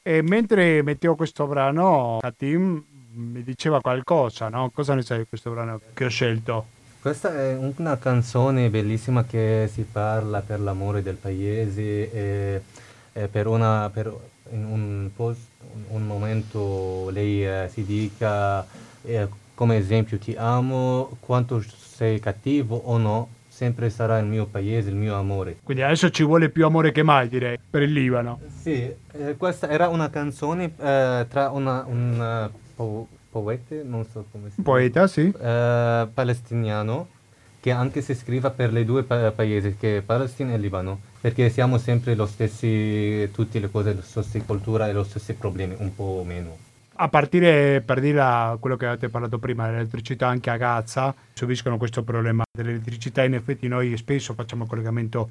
E mentre mettevo questo brano, Katim mi diceva qualcosa, no? Cosa ne sai di questo brano che ho scelto? Questa è una canzone bellissima che si parla per l'amore del paese e, e per, una, per in un, post, un momento lei eh, si dica eh, come esempio ti amo, quanto sei cattivo o no, sempre sarà il mio paese, il mio amore. Quindi adesso ci vuole più amore che mai, direi, per il Libano. Sì, eh, questa era una canzone eh, tra una, un po- poeta, non so come si chiama. Poeta, sì. Eh, palestiniano, che anche si scrive per le due pa- paesi, che è Palestina e Libano, perché siamo sempre lo stessi, tutte le cose, la stessa cultura e lo stessi problemi, un po' meno. A partire per dire a quello che avete parlato prima, l'elettricità anche a Gaza, subiscono questo problema dell'elettricità, in effetti noi spesso facciamo collegamento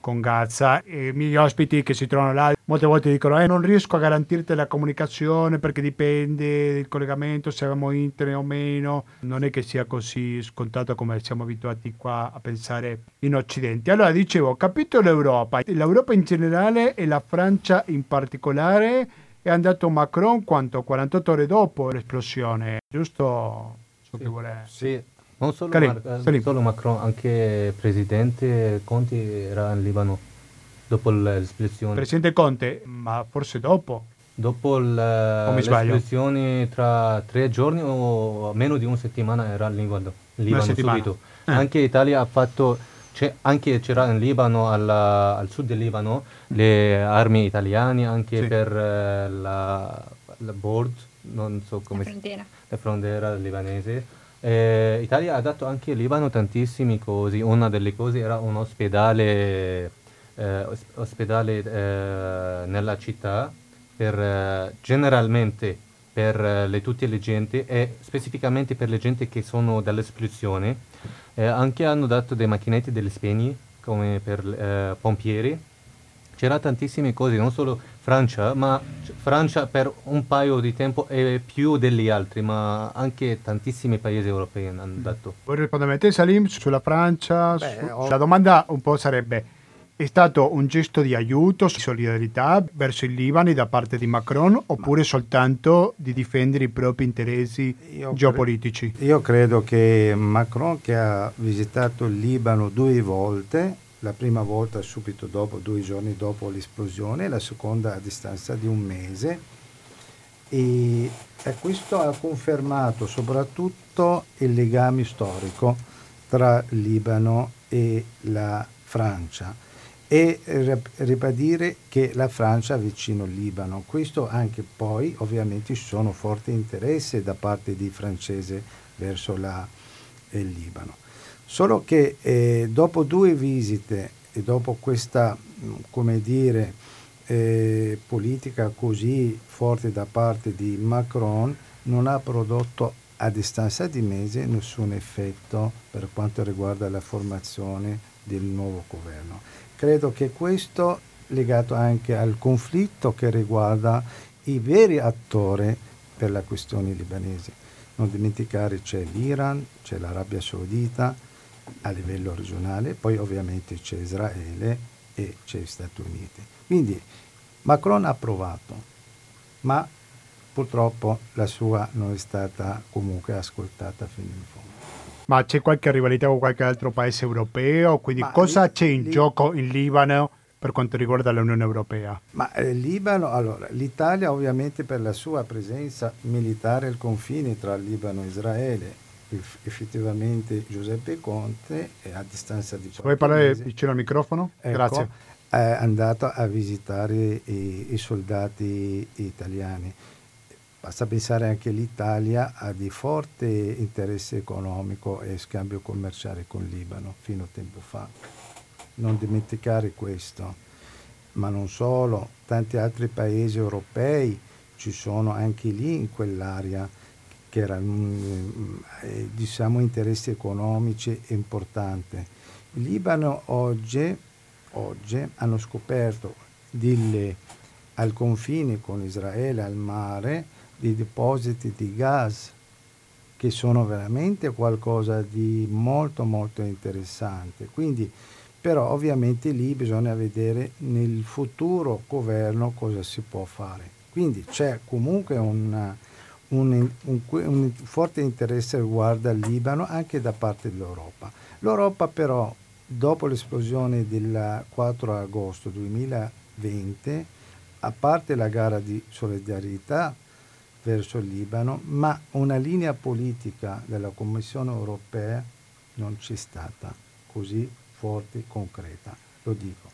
con Gaza e miei ospiti che si trovano là molte volte dicono eh, non riesco a garantirti la comunicazione perché dipende del collegamento se abbiamo internet o meno. Non è che sia così scontato come siamo abituati qua a pensare in occidente. Allora dicevo capitolo Europa. l'Europa in generale e la Francia in particolare è andato Macron quanto 48 ore dopo l'esplosione giusto so sì, che vuole sì non solo, Karim, Mar- solo Macron, anche il presidente Conte era in Libano dopo l'esplosione. Presidente Conte, ma forse dopo? Dopo l'esplosione tra tre giorni o meno di una settimana era in Libano, Libano subito. Eh. Anche l'Italia ha fatto, anche c'era in Libano, alla, al sud del Libano, le armi italiane anche sì. per uh, la, la board, non so come la frontiera. Si, la frontiera libanese eh, Italia ha dato anche al Libano tantissime cose, una delle cose era un ospedale, eh, ospedale eh, nella città per, eh, generalmente per eh, le, tutte le gente e specificamente per le gente che sono dall'esplosione. Eh, anche hanno dato dei macchinetti delle spegne come per pompieri. C'era tantissime cose, non solo Francia, ma Francia per un paio di tempo è più degli altri, ma anche tantissimi paesi europei hanno dato. Vuoi rispondere a te Salim sulla Francia? Beh, su... ho... La domanda un po' sarebbe, È stato un gesto di aiuto, di solidarietà verso il Libano da parte di Macron oppure Ma... soltanto di difendere i propri interessi io geopolitici? Cre- io credo che Macron che ha visitato il Libano due volte, la prima volta subito dopo, due giorni dopo l'esplosione, la seconda a distanza di un mese, e, e questo ha confermato soprattutto il legame storico tra Libano e la Francia e ribadire che la Francia è vicino al Libano. Questo anche poi ovviamente ci sono forti interessi da parte di francesi verso la, il Libano. Solo che eh, dopo due visite e dopo questa, come dire, eh, politica così forte da parte di Macron, non ha prodotto a distanza di mesi nessun effetto per quanto riguarda la formazione del nuovo governo. Credo che questo legato anche al conflitto che riguarda i veri attori per la questione libanese. Non dimenticare c'è l'Iran, c'è l'Arabia Saudita a livello regionale, poi ovviamente c'è Israele e c'è gli Stati Uniti. Quindi Macron ha provato, ma purtroppo la sua non è stata comunque ascoltata fino in fondo. Ma c'è qualche rivalità con qualche altro paese europeo? Quindi Ma cosa lì, c'è in lì, gioco in Libano per quanto riguarda l'Unione Europea? Ma il eh, Libano, allora, l'Italia ovviamente per la sua presenza militare al confine tra Libano e Israele, effettivamente Giuseppe Conte è a distanza di... Vuoi parlare vicino al microfono? Ecco, Grazie. È andato a visitare i, i soldati italiani Basta pensare anche l'Italia ha di forte interesse economico e scambio commerciale con Libano fino a tempo fa. Non dimenticare questo. Ma non solo, tanti altri paesi europei ci sono anche lì in quell'area che erano eh, diciamo interessi economici importanti. Il Libano oggi, oggi hanno scoperto dille, al confine con Israele, al mare, di depositi di gas che sono veramente qualcosa di molto molto interessante. Quindi però ovviamente lì bisogna vedere nel futuro governo cosa si può fare. Quindi c'è comunque una, un, un, un, forte interesse riguardo al Libano anche da parte dell'Europa. L'Europa però dopo l'esplosione del 4 agosto 2020, a parte la gara di solidarietà verso il Libano, ma una linea politica della Commissione europea non c'è stata così forte concreta, lo dico.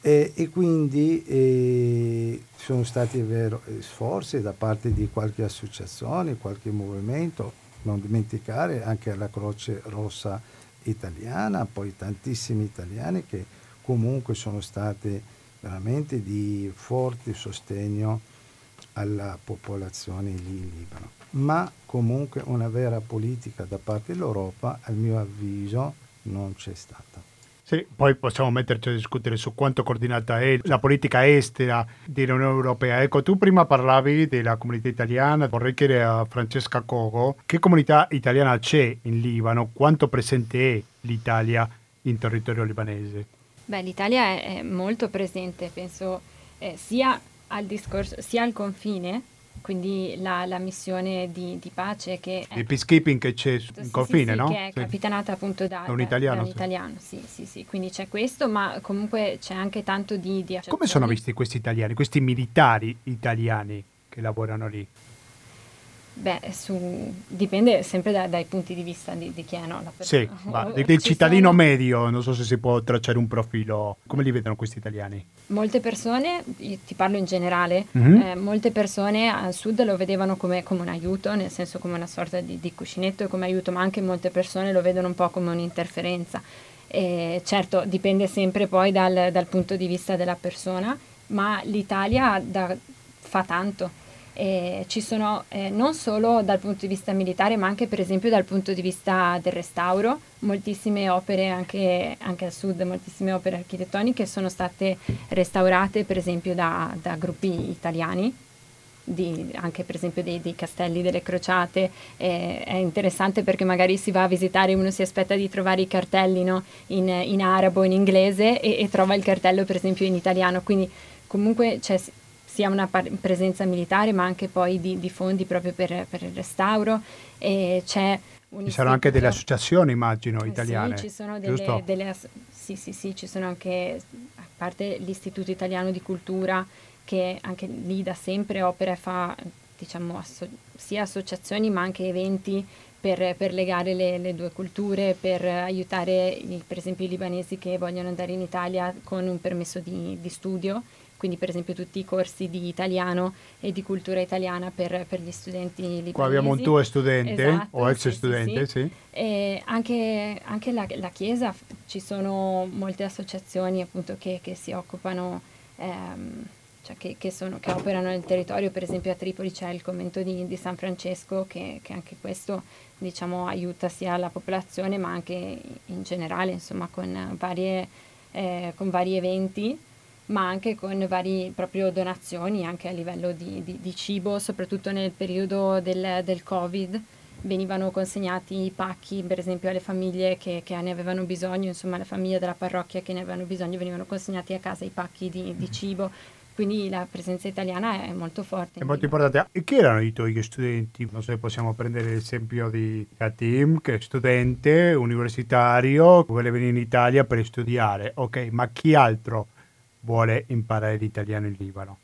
E, e quindi eh, sono stati vero, sforzi da parte di qualche associazione, qualche movimento, non dimenticare anche la Croce Rossa italiana, poi tantissimi italiani che comunque sono stati veramente di forte sostegno alla popolazione lì in Libano. Ma comunque una vera politica da parte dell'Europa, a mio avviso, non c'è stata. Sì, poi possiamo metterci a discutere su quanto coordinata è la politica estera dell'Unione Europea. Ecco, tu prima parlavi della comunità italiana, vorrei chiedere a Francesca Cogo che comunità italiana c'è in Libano, quanto presente è l'Italia in territorio libanese? Beh, l'Italia è, molto presente, penso, eh, sia al discorso, sia al confine, quindi la, la missione di, di, pace che... Di peacekeeping che c'è in sì, confine, sì, no? Che è sì. capitanata appunto da, da un italiano. Da un italiano sì. sì, sì, quindi c'è questo, ma comunque c'è anche tanto di... di Come sono visti questi italiani, questi militari italiani che lavorano lì? Beh, su, dipende sempre da, dai punti di vista di, di chi è no? la persona. Sì, ma del cittadino sono... medio, non so se si può tracciare un profilo. Come li vedono questi italiani? Molte persone, ti parlo in generale, mm-hmm. eh, molte persone al sud lo vedevano come, come, un aiuto, nel senso come una sorta di, di cuscinetto come aiuto, ma anche molte persone lo vedono un po' come un'interferenza. E certo, dipende sempre poi dal, dal punto di vista della persona, ma l'Italia da, fa tanto eh, ci sono eh, non solo dal punto di vista militare, ma anche per esempio dal punto di vista del restauro, moltissime opere anche, anche al sud, moltissime opere architettoniche sono state restaurate per esempio da, da gruppi italiani di, anche per esempio dei, dei, castelli delle crociate, eh, è interessante perché magari si va a visitare, uno si aspetta di trovare i cartelli no? in, in, arabo, in inglese e, e, trova il cartello per esempio in italiano, quindi comunque c'è sia una par- presenza militare ma anche poi di, di fondi proprio per, per, il restauro e c'è ci saranno anche delle associazioni, immagino, italiane. Sì, ci sono delle, delle ass- sì, sì, sì, ci sono anche, a parte l'Istituto Italiano di Cultura, che anche lì da sempre opera e fa diciamo, asso- sia associazioni ma anche eventi per, per legare le, le, due culture, per aiutare i, per esempio i libanesi che vogliono andare in Italia con un permesso di, di studio quindi per esempio tutti i corsi di italiano e di cultura italiana per, per gli studenti libanesi. Qua abbiamo un tuo studente esatto, o ex sì, studente, sì. sì. E anche, anche la, la, Chiesa, ci sono molte associazioni appunto che, che si occupano ehm, cioè che, che, sono, che, operano nel territorio, per esempio a Tripoli c'è il convento di, di San Francesco che, che, anche questo diciamo, aiuta sia la popolazione ma anche in generale insomma, con, varie, eh, con vari eventi ma anche con varie proprio donazioni anche a livello di, di, di cibo, soprattutto nel periodo del, del, Covid venivano consegnati i pacchi per esempio alle famiglie che, che, ne avevano bisogno, insomma alle famiglie della parrocchia che ne avevano bisogno venivano consegnati a casa i pacchi di, di cibo quindi la presenza italiana è molto forte. È molto importante. E chi erano i tuoi studenti? Non so se possiamo prendere l'esempio di Katim, che è studente universitario, vuole venire in Italia per studiare. Ok, ma chi altro vuole imparare l'italiano in Libano?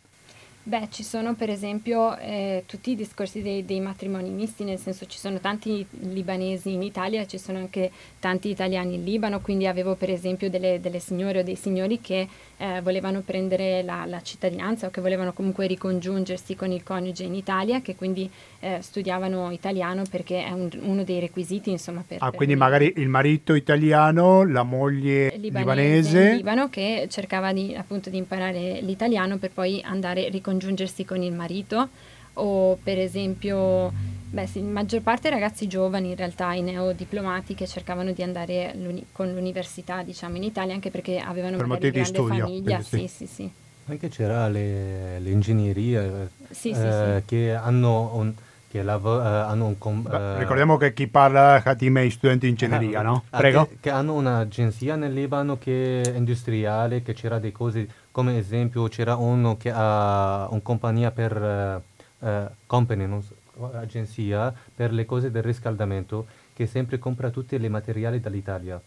Beh, ci sono per esempio eh, tutti i discorsi dei, dei, matrimoni misti, nel senso ci sono tanti libanesi in Italia, ci sono anche tanti italiani in Libano, quindi avevo per esempio delle, delle signore o dei signori che eh, volevano prendere la, la, cittadinanza o che volevano comunque ricongiungersi con il coniuge in Italia, che quindi eh, studiavano italiano perché è un, uno dei requisiti insomma per... Ah, per quindi magari il marito italiano, la moglie libanese, libanese. in Libano che cercava di, appunto di imparare l'italiano per poi andare a ricongiungersi con il marito o per esempio beh sì, maggior parte ragazzi giovani in realtà i neodiplomati che cercavano di andare con l'università diciamo in Italia anche perché avevano per magari grande studio, famiglia sì. sì sì sì anche c'era le, l'ingegneria sì, eh, sì, che hanno un che lav- uh, hanno un com- uh, ricordiamo che chi parla Hatim è studente di ingegneria, ah, no? Prego. Che, che, hanno un'agenzia nel Libano che è industriale, che c'era dei cose, come esempio c'era uno che ha una compagnia per uh, company, non so, agenzia per le cose del riscaldamento che sempre compra tutti i materiali dall'Italia.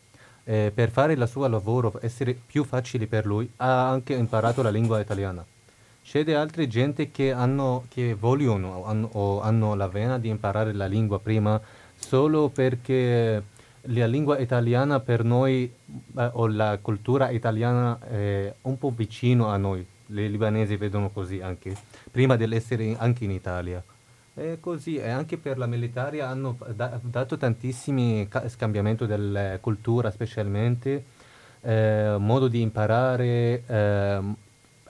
Eh, per fare il suo lavoro essere più facile per lui ha anche imparato la lingua italiana c'è altre gente che, hanno, che vogliono hanno, o hanno la vena di imparare la lingua prima solo perché la lingua italiana per noi eh, o la cultura italiana è un po' vicino a noi. Le libanesi vedono così anche, prima dell'essere anche in Italia. È così, e anche per la militare hanno da, dato tantissimi ca- scambiamenti della cultura, specialmente eh, modo di imparare, eh,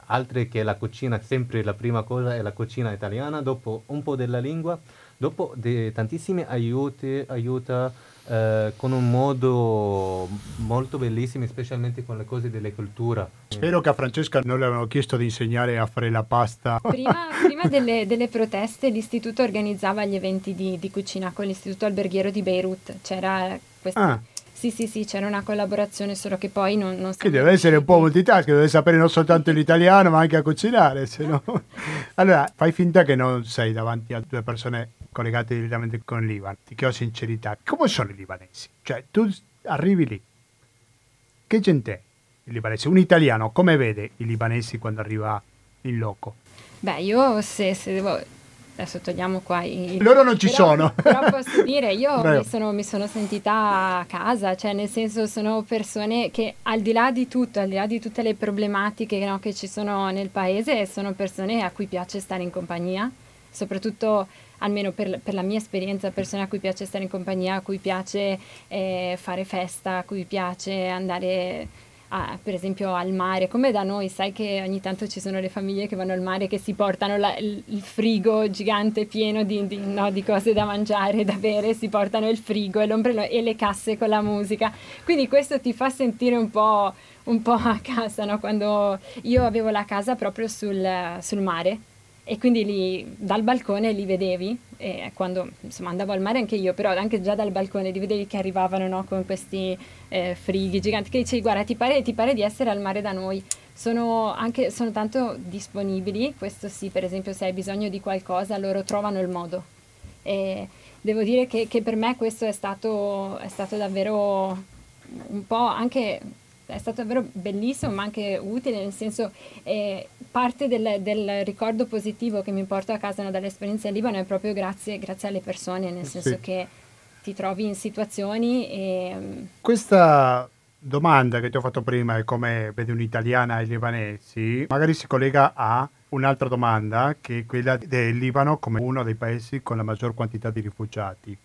altre che la cucina, sempre la prima cosa è la cucina italiana, dopo un po' della lingua, dopo de, tantissimi aiuti, aiuta eh, con un modo molto bellissimo, specialmente con le cose della cultura. Spero che a Francesca non le avevano chiesto di insegnare a fare la pasta. Prima, prima delle, delle, proteste l'istituto organizzava gli eventi di, di, cucina con l'istituto alberghiero di Beirut, c'era questa... Ah sì, sì, sì, c'era una collaborazione, solo che poi non, non Che deve essere un po' multitask, deve sapere non soltanto l'italiano, ma anche a cucinare, se no... Allora, fai finta che non sei davanti a due persone collegate direttamente con il Libano, ti ho sincerità. Come sono i libanesi? Cioè, tu arrivi lì, che gente è il libanese? Un italiano, come vede i libanesi quando arriva in loco? Beh, io se, se devo adesso togliamo qua i... Loro non ci però, sono. Però posso dire, io mi sono, mi sono, sentita a casa, cioè nel senso sono persone che al di là di tutto, al di là di tutte le problematiche no, che ci sono nel paese, sono persone a cui piace stare in compagnia, soprattutto almeno per, per la mia esperienza, persone a cui piace stare in compagnia, a cui piace eh, fare festa, a cui piace andare a, per esempio al mare, come da noi, sai che ogni tanto ci sono le famiglie che vanno al mare che si portano la, il, il, frigo gigante pieno di, di, no, di, cose da mangiare, da bere, si portano il frigo e l'ombrello e le casse con la musica. Quindi questo ti fa sentire un po', un po a casa, no? quando io avevo la casa proprio sul, sul mare e quindi lì, dal balcone li vedevi, e quando insomma, andavo al mare anche io, però anche già dal balcone li vedevi che arrivavano no, con questi eh, frighi giganti, che dicevi guarda ti pare, ti pare, di essere al mare da noi, sono, anche, sono tanto disponibili, questo sì, per esempio se hai bisogno di qualcosa loro trovano il modo. E devo dire che, che per me questo è stato, è stato davvero un po' anche è stato davvero bellissimo ma anche utile, nel senso eh, parte del, del, ricordo positivo che mi porto a casa dall'esperienza in Libano è proprio grazie, grazie alle persone, nel senso sì. che ti trovi in situazioni e... Questa domanda che ti ho fatto prima è come vedi un'italiana ai libanesi, magari si collega a un'altra domanda che è quella del Libano come uno dei paesi con la maggior quantità di rifugiati.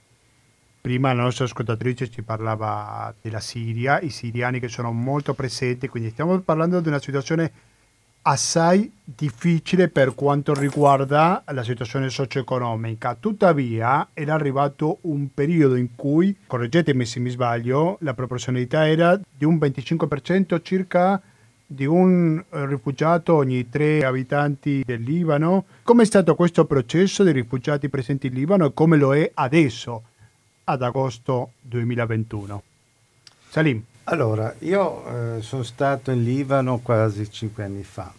Prima la nostra ascoltatrice ci parlava della Siria, i siriani che sono molto presenti, quindi stiamo parlando di una situazione assai difficile per quanto riguarda la situazione socio-economica. Tuttavia era arrivato un periodo in cui, correggetemi se mi sbaglio, la proporzionalità era di un 25% circa di un rifugiato ogni tre abitanti del Libano. Come è stato questo processo dei rifugiati presenti in Libano e come lo è adesso? Ad agosto 2021. Salim. Allora, io eh, sono stato in Libano quasi cinque anni fa.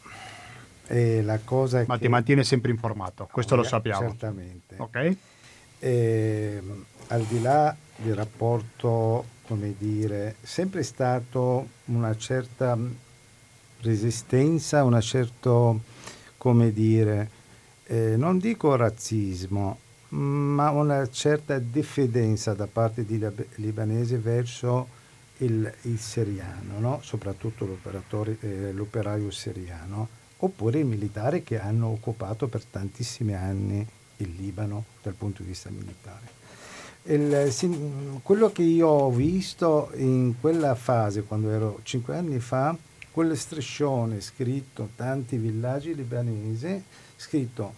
E la cosa Ma che... ti mantiene sempre informato, questo oh, lo sappiamo. Certamente. Ok. E, al di là del rapporto, come dire, sempre stato una certa resistenza, una certa, come dire, eh, non dico razzismo, ma una certa diffidenza da parte dei libanesi verso il, il siriano, no? soprattutto eh, l'operaio siriano, oppure i militari che hanno occupato per tantissimi anni il Libano dal punto di vista militare. Il, quello che io ho visto in quella fase, quando ero cinque anni fa, quel striscione scritto tanti villaggi libanesi, scritto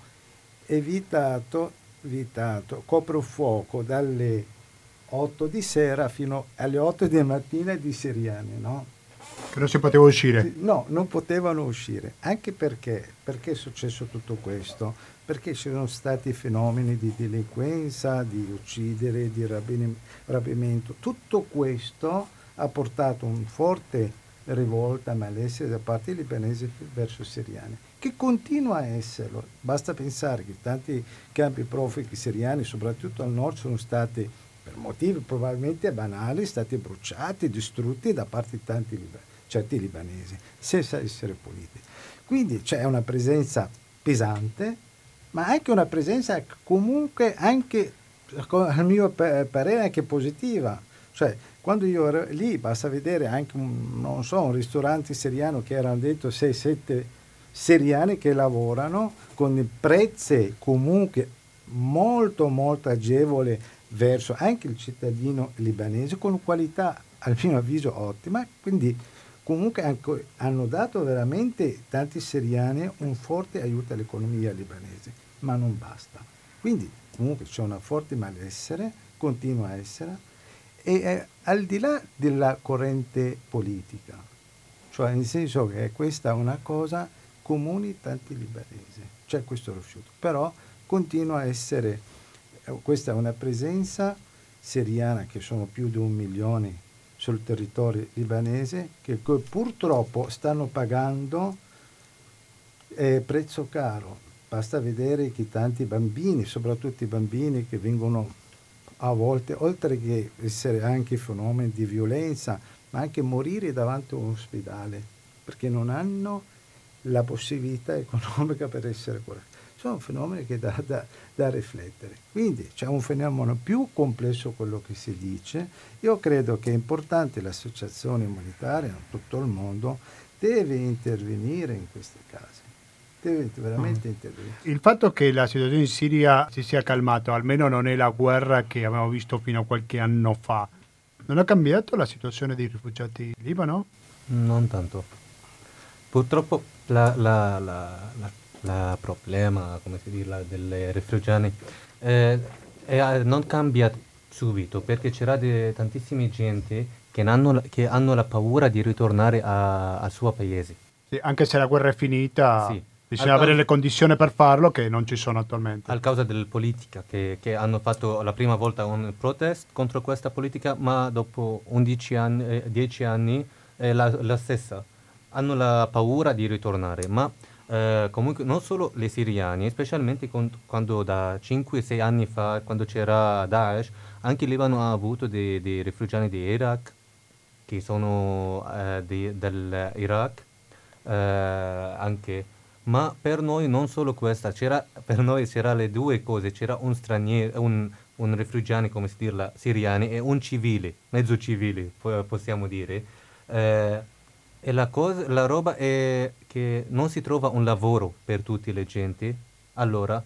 evitato vietato coprifuoco dalle 8 di sera fino alle 8 di mattina di siriani, no? Che non si poteva uscire? No, non potevano uscire. Anche perché? Perché è successo tutto questo? Perché ci sono stati fenomeni di delinquenza, di uccidere, di rapimento. Tutto questo ha portato un forte rivolta malessere da parte dei libanesi verso i siriani che continua a esserlo. Basta pensare che tanti campi profughi siriani, soprattutto al nord, sono stati, per motivi probabilmente banali, stati bruciati, distrutti da parte di tanti certi libanesi, senza essere puliti. Quindi c'è una presenza pesante, ma anche una presenza comunque anche, a mio parere, anche positiva. Cioè, quando io ero lì, basta vedere anche un, so, un ristorante siriano che erano dentro 6-7 siriani che lavorano con prezzi comunque molto molto agevole verso anche il cittadino libanese con qualità al mio avviso ottima. Quindi comunque hanno dato veramente tanti siriani un forte aiuto all'economia libanese ma non basta. Quindi comunque c'è una forte malessere continua a essere e eh, al di là della corrente politica cioè nel senso che questa è una cosa comuni tanti libanesi. C'è questo rifiuto, però continua a essere, eh, questa è una presenza siriana che sono più di un milione sul territorio libanese che purtroppo stanno pagando eh, prezzo caro. Basta vedere che tanti bambini, soprattutto i bambini che vengono a volte, oltre che essere anche fenomeni di violenza, ma anche morire davanti a un ospedale, perché non hanno la possibilità economica per essere curati. Sono fenomeni che da, da, da riflettere. Quindi c'è un fenomeno più complesso quello che si dice. Io credo che è importante l'associazione umanitaria in tutto il mondo deve intervenire in questi casi. Deve veramente mm. intervenire. Il fatto che la situazione in Siria si sia calmata, almeno non è la guerra che abbiamo visto fino a qualche anno fa, non ha cambiato la situazione dei rifugiati in Libano? Non tanto. Purtroppo la, la, la, la problema, come si dice, dei rifugiati eh, eh, non cambia subito perché c'era tantissima gente che hanno, che hanno, la paura di ritornare a, al suo paese. Sì, anche se la guerra è finita, sì. Bisogna avere le condizioni per farlo che non ci sono attualmente. A causa della politica, che, che, hanno fatto la prima volta un protest contro questa politica, ma dopo 11 anni, eh, 10 anni è la, la, stessa. Hanno la paura di ritornare, ma eh, comunque non solo le siriani, specialmente con, quando da 5-6 anni fa, quando c'era Daesh, anche Libano ha avuto dei, dei rifugiati di Iraq, che sono eh, dell'Iraq, eh, anche ma per noi non solo questa, c'era, per noi c'erano le due cose, c'era un straniero, un, un rifugiato, come si dirla, siriani e un civile, mezzo civile, possiamo dire. Eh, e la, cosa, la roba è che non si trova un lavoro per tutte le gente, allora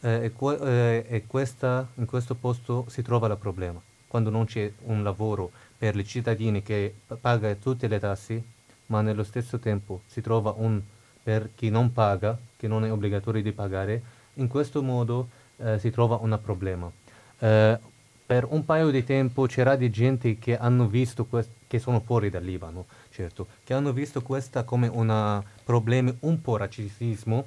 eh, e, eh, questa, in questo posto si trova il problema. Quando non c'è un lavoro per i cittadini che paga tutte le tasse, ma nello stesso tempo si trova un per chi non paga, che non è obbligatorio di pagare, in questo modo eh, si trova un problema. Eh, per un paio di tempo c'era di gente che hanno visto, che sono fuori dal Libano, certo, che hanno visto questo come un problema un po' razzismo,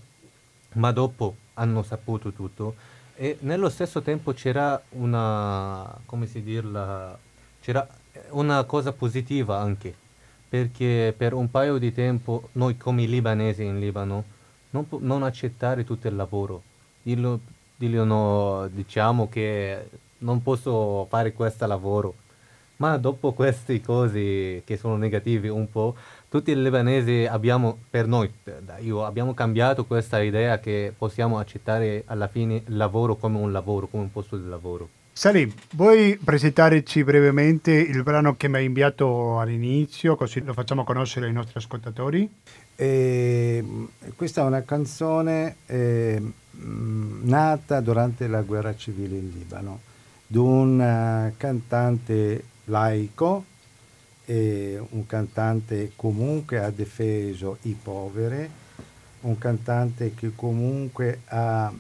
ma dopo hanno saputo tutto e nello stesso tempo c'era una, come si dirla, c'era una cosa positiva anche, perché per un paio di tempo noi come libanesi in Libano non, non accettare tutto il lavoro. Dillo, diciamo che non posso fare questo lavoro. Ma dopo queste cose che sono negative un po', tutti i libanesi abbiamo, per noi, io, abbiamo cambiato questa idea che possiamo accettare alla fine il lavoro come un lavoro, come un posto di lavoro. Salim, vuoi presentarci brevemente il brano che mi hai inviato all'inizio, così lo facciamo conoscere ai nostri ascoltatori? Eh, questa è una canzone eh, nata durante la guerra civile in Libano, di un uh, cantante laico, un cantante comunque ha difeso i poveri, un cantante che comunque ha,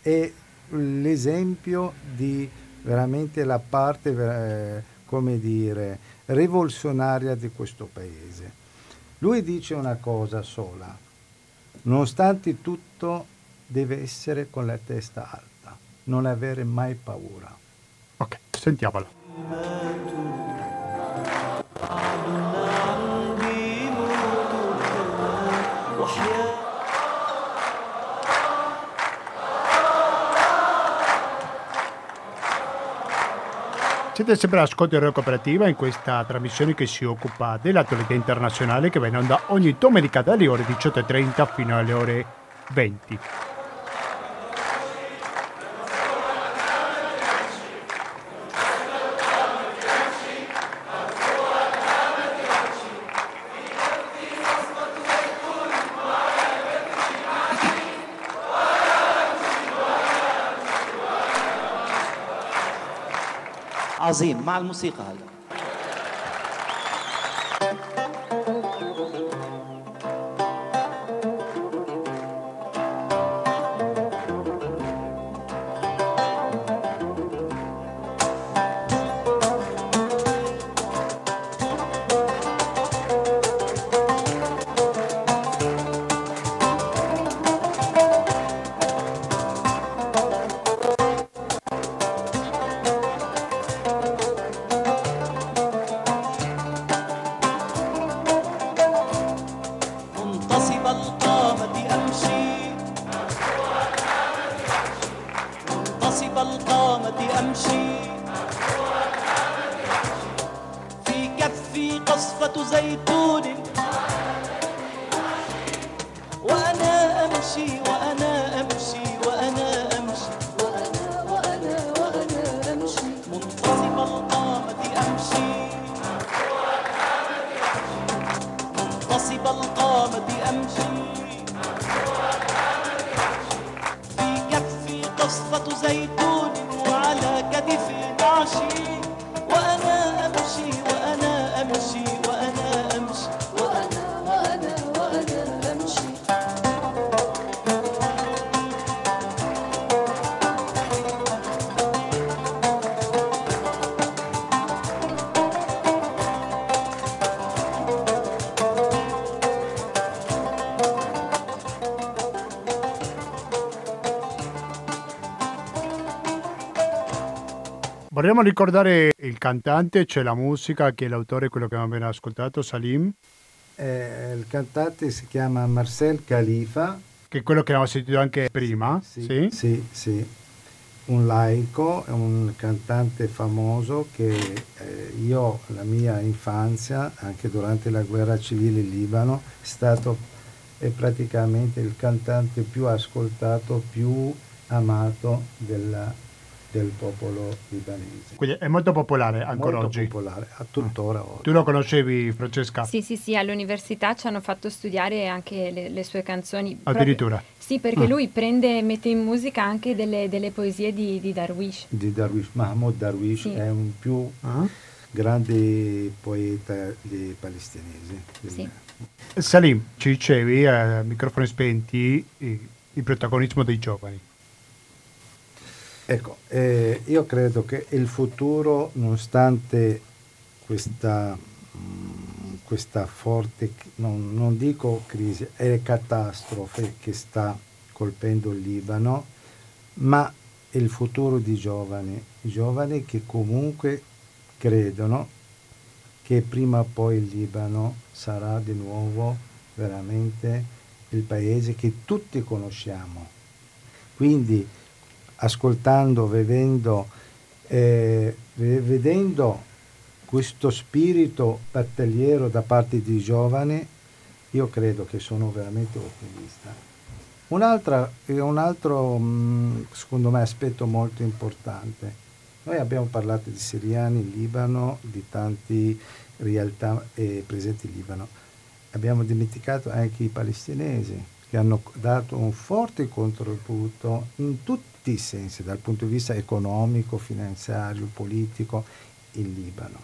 è l'esempio di veramente la parte, eh, come dire, rivoluzionaria di questo paese. Lui dice una cosa sola, nonostante tutto deve essere con la testa alta, non avere mai paura. Ok, sentiamola. Siete sempre all'ascolto di Radio Cooperativa in questa trasmissione che si occupa dell'attualità internazionale che va in onda ogni domenica dalle ore 18.30 fino alle ore 20. عظيم مع الموسيقى هلا Vorremmo ricordare il cantante, c'è la musica, chi è l'autore, quello che abbiamo appena ascoltato, Salim. Eh, il cantante si chiama Marcel Khalifa. Che è quello che abbiamo sentito anche prima. Sì, sì, sì. sì. Un laico, un cantante famoso che eh, io, la mia infanzia, anche durante la guerra civile in Libano, è stato è praticamente il cantante più ascoltato, più amato della del popolo libanese. Quindi è molto popolare ancora molto oggi? popolare, a tuttora oggi. Tu lo conoscevi Francesca? Sì, sì, sì, all'università ci hanno fatto studiare anche le, le sue canzoni. Addirittura? Proprio, sì, perché ah. lui prende, mette in musica anche delle, delle poesie di, di, Darwish. Di Darwish, Mahmoud Darwish sì. è un più ah. grande poeta dei palestinesi. Sì. Salim, ci dicevi a microfoni spenti il protagonismo dei giovani. Ecco, eh, io credo che il futuro, nonostante questa, mh, mm, questa forte, non, non, dico crisi, è catastrofe che sta colpendo il Libano, ma il futuro di giovani, giovani che comunque credono che prima o poi il Libano sarà di nuovo veramente il paese che tutti conosciamo. Quindi ascoltando, vedendo, eh, vedendo questo spirito battagliero da parte dei giovani, io credo che sono veramente ottimista. Un altro, mm, secondo me, aspetto molto importante. Noi abbiamo parlato di siriani in Libano, di tante realtà eh, presenti in Libano. Abbiamo dimenticato anche i palestinesi, che hanno dato un forte contributo in tutti tutti i sensi, dal punto di vista economico, finanziario, politico, in Libano.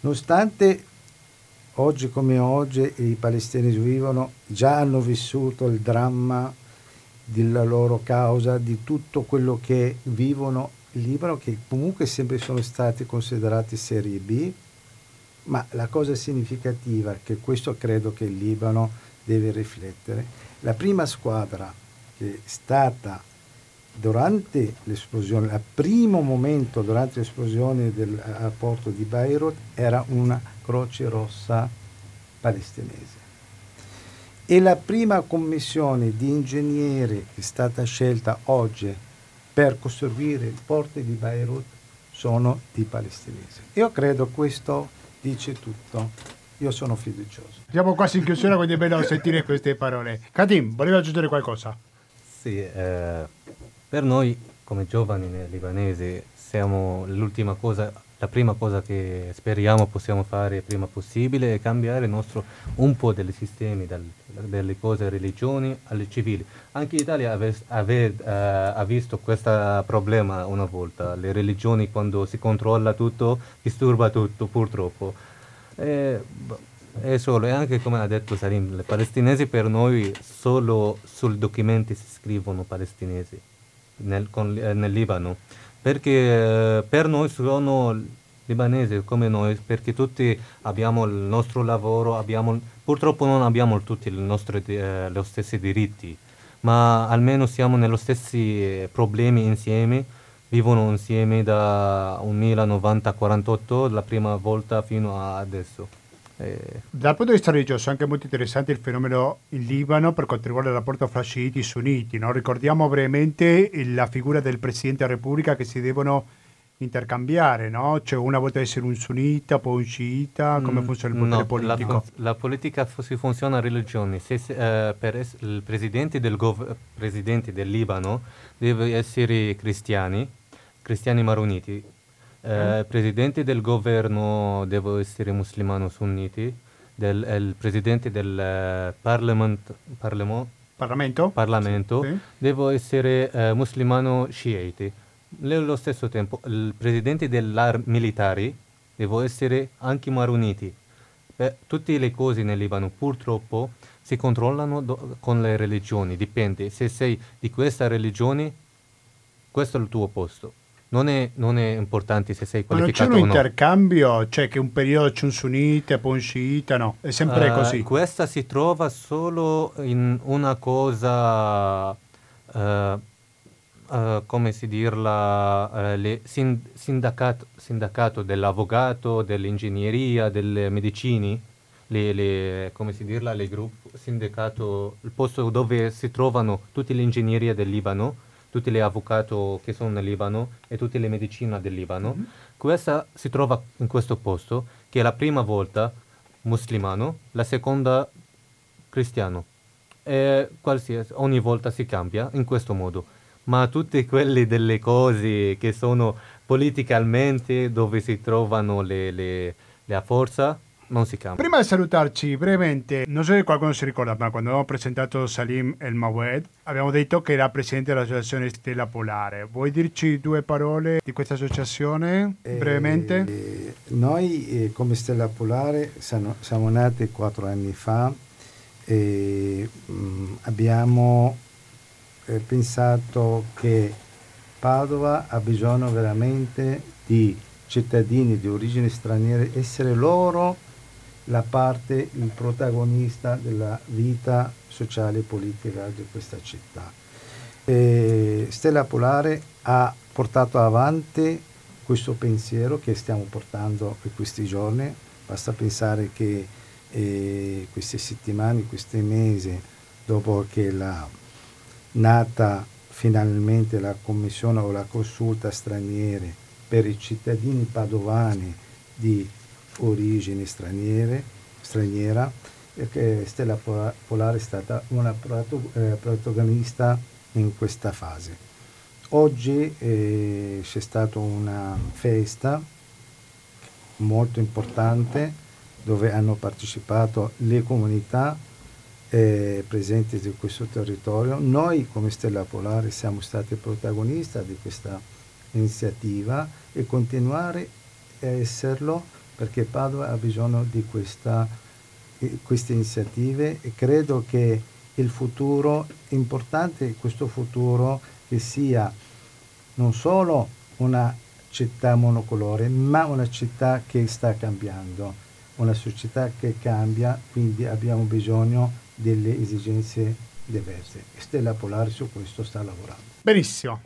Nonostante oggi come oggi i palestinesi vivono, già hanno vissuto il dramma della loro causa, di tutto quello che vivono in Libano, che comunque sempre sono stati considerati serie B, ma la cosa significativa che questo credo che il Libano deve riflettere. La prima squadra che è stata durante l'esplosione, il primo momento durante l'esplosione del porto di Beirut era una Croce Rossa palestinese. E la prima commissione di ingegneri che è stata scelta oggi per costruire il porto di Beirut sono di palestinesi. Io credo questo dice tutto. Io sono fiducioso. Siamo quasi in chiusura, quindi è bello sentire queste parole. Katim, volevi aggiungere qualcosa? Sì, eh, per noi come giovani libanesi siamo l'ultima cosa, la prima cosa che speriamo possiamo fare prima possibile è cambiare nostro, un po' dei sistemi, dal, delle cose religioni alle civili. Anche l'Italia uh, ha visto questo problema una volta, le religioni quando si controlla tutto disturba tutto purtroppo. E, è solo, e anche come ha detto Salim, i palestinesi per noi solo sui documenti si scrivono palestinesi nel, con, eh, nel Libano, perché eh, per noi sono libanesi come noi, perché tutti abbiamo il nostro lavoro, abbiamo, purtroppo non abbiamo tutti nostro, eh, gli stessi diritti, ma almeno siamo nello stessi eh, problemi insieme, vivono insieme da 1948, la prima volta fino a adesso. Eh, Dal punto di vista religioso è anche molto interessante il fenomeno in Libano per quanto riguarda il rapporto fra sciiti e sunniti. No? Ricordiamo brevemente la figura del Presidente della Repubblica che si devono intercambiare, no? Cioè una volta essere un sunnita, poi un sciita, come mm, funziona il potere no, politico? La, la, politica si funziona a religioni. Se, eh, per es- il presidente del, gov- presidente del Libano deve essere cristiani, cristiani maroniti eh, presidente del governo devo essere musulmano sunniti, del, il presidente del uh, parliament, parlemo, Parlamento, Parlamento sì. devo essere uh, musulmano sciiti. Nello stesso tempo il presidente dei militari devo essere anche maroniti. Beh, tutte le cose nel Libano purtroppo si controllano do- con le religioni, dipende. Se sei di questa religione, questo è il tuo posto non è, non è, importante se sei qualificato Ma non c'è un intercambio? Cioè che un periodo c'è un sunnita, poi un sciita? No, è sempre uh, così. Questa si trova solo in una cosa uh, uh, come si dirla, uh, sind- sindacato, sindacato dell'avvocato, dell'ingegneria, delle medicine, le, le, come si dirla, le gruppi, sindacato, il posto dove si trovano tutte le ingegnerie del Libano, tutti gli avvocati che sono nel Libano e tutte le medicine del Libano. Mm-hmm. Questa si trova in questo posto, che è la prima volta muslimano, la seconda cristiano. E qualsiasi, ogni volta si cambia in questo modo. Ma tutte quelle delle cose che sono politicamente dove si trovano le, le, la forza non si cambia. Prima di salutarci brevemente, non so se qualcuno si ricorda, ma quando abbiamo presentato Salim El Mawed abbiamo detto che era presidente dell'associazione Stella Polare. Vuoi dirci due parole di questa associazione brevemente? Eh, noi eh, come Stella Polare siamo, siamo, nati quattro anni fa e mh, mm, abbiamo eh, pensato che Padova ha bisogno veramente di cittadini di origine straniera, essere loro la parte, il protagonista della vita sociale e politica di questa città. E Stella Polare ha portato avanti questo pensiero che stiamo portando in questi giorni, basta pensare che eh, queste settimane, questi mesi, dopo che la nata finalmente la commissione o la consulta straniere per i cittadini padovani di origine straniere, straniera che Stella Polare è stata una eh, protagonista in questa fase. Oggi eh, c'è stata una festa molto importante dove hanno partecipato le comunità eh, presenti di questo territorio. Noi come Stella Polare siamo stati protagonisti di questa iniziativa e continuare a esserlo perché Padova ha bisogno di questa, queste iniziative e credo che il futuro è importante, questo futuro che sia non solo una città monocolore, ma una città che sta cambiando, una società che cambia, quindi abbiamo bisogno delle esigenze diverse. Stella Polare su questo sta lavorando. Benissimo.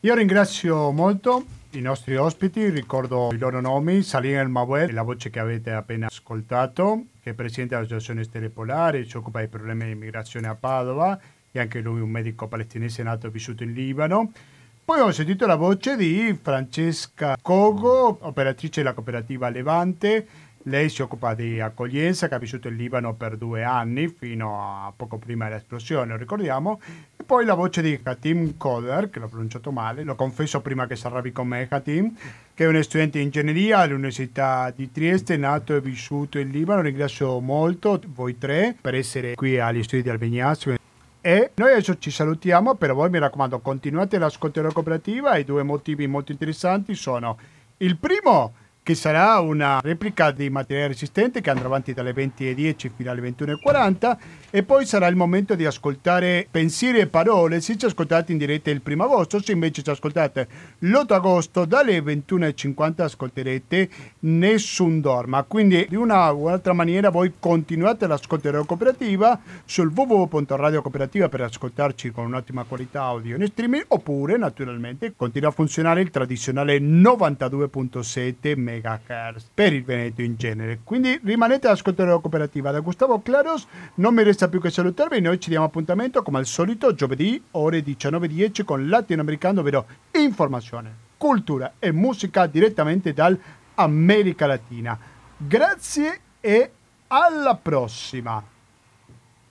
Io ringrazio molto i nostri ospiti, ricordo i loro nomi, Salim El Mawed, la voce che avete appena ascoltato, che è presidente dell'Associazione Stelle Polari, si occupa dei problemi di immigrazione a Padova, e anche lui un medico palestinese nato e vissuto in Libano. Poi ho sentito la voce di Francesca Cogo, operatrice della cooperativa Levante, lei si occupa di accoglienza, che ha vissuto in Libano per due anni, fino a poco prima dell'esplosione, ricordiamo. Poi la voce di Hatim Koder, che l'ho pronunciato male, lo confesso prima che si arrabbi con me, Hatim, che è uno studente di ingegneria all'Università di Trieste, nato e vissuto in Libano. Ringrazio molto voi tre per essere qui agli studi di Albignazio. E noi adesso ci salutiamo, però voi mi raccomando, continuate l'ascolto della cooperativa. I due motivi molto interessanti sono il primo che sarà una replica di materiale resistente che andrà avanti dalle 20.10 fino alle 21.40 e poi sarà il momento di ascoltare pensieri e parole se ci ascoltate in diretta il primo agosto, se invece ci ascoltate l'8 agosto dalle 21.50 ascolterete Nessun Dorma. Quindi di una o un'altra maniera voi continuate l'ascolto della cooperativa sul www.radiocooperativa per ascoltarci con un'ottima qualità audio in streaming oppure naturalmente continua a funzionare il tradizionale 92.7 MHz MHz per il Veneto in genere. Quindi rimanete all'ascolto della cooperativa. Da Gustavo Claros non mi resta più che salutarvi. Noi ci diamo appuntamento come al solito giovedì ore 19.10 con Latinoamericano, ovvero informazione, cultura e musica direttamente dall'America Latina. Grazie e alla prossima!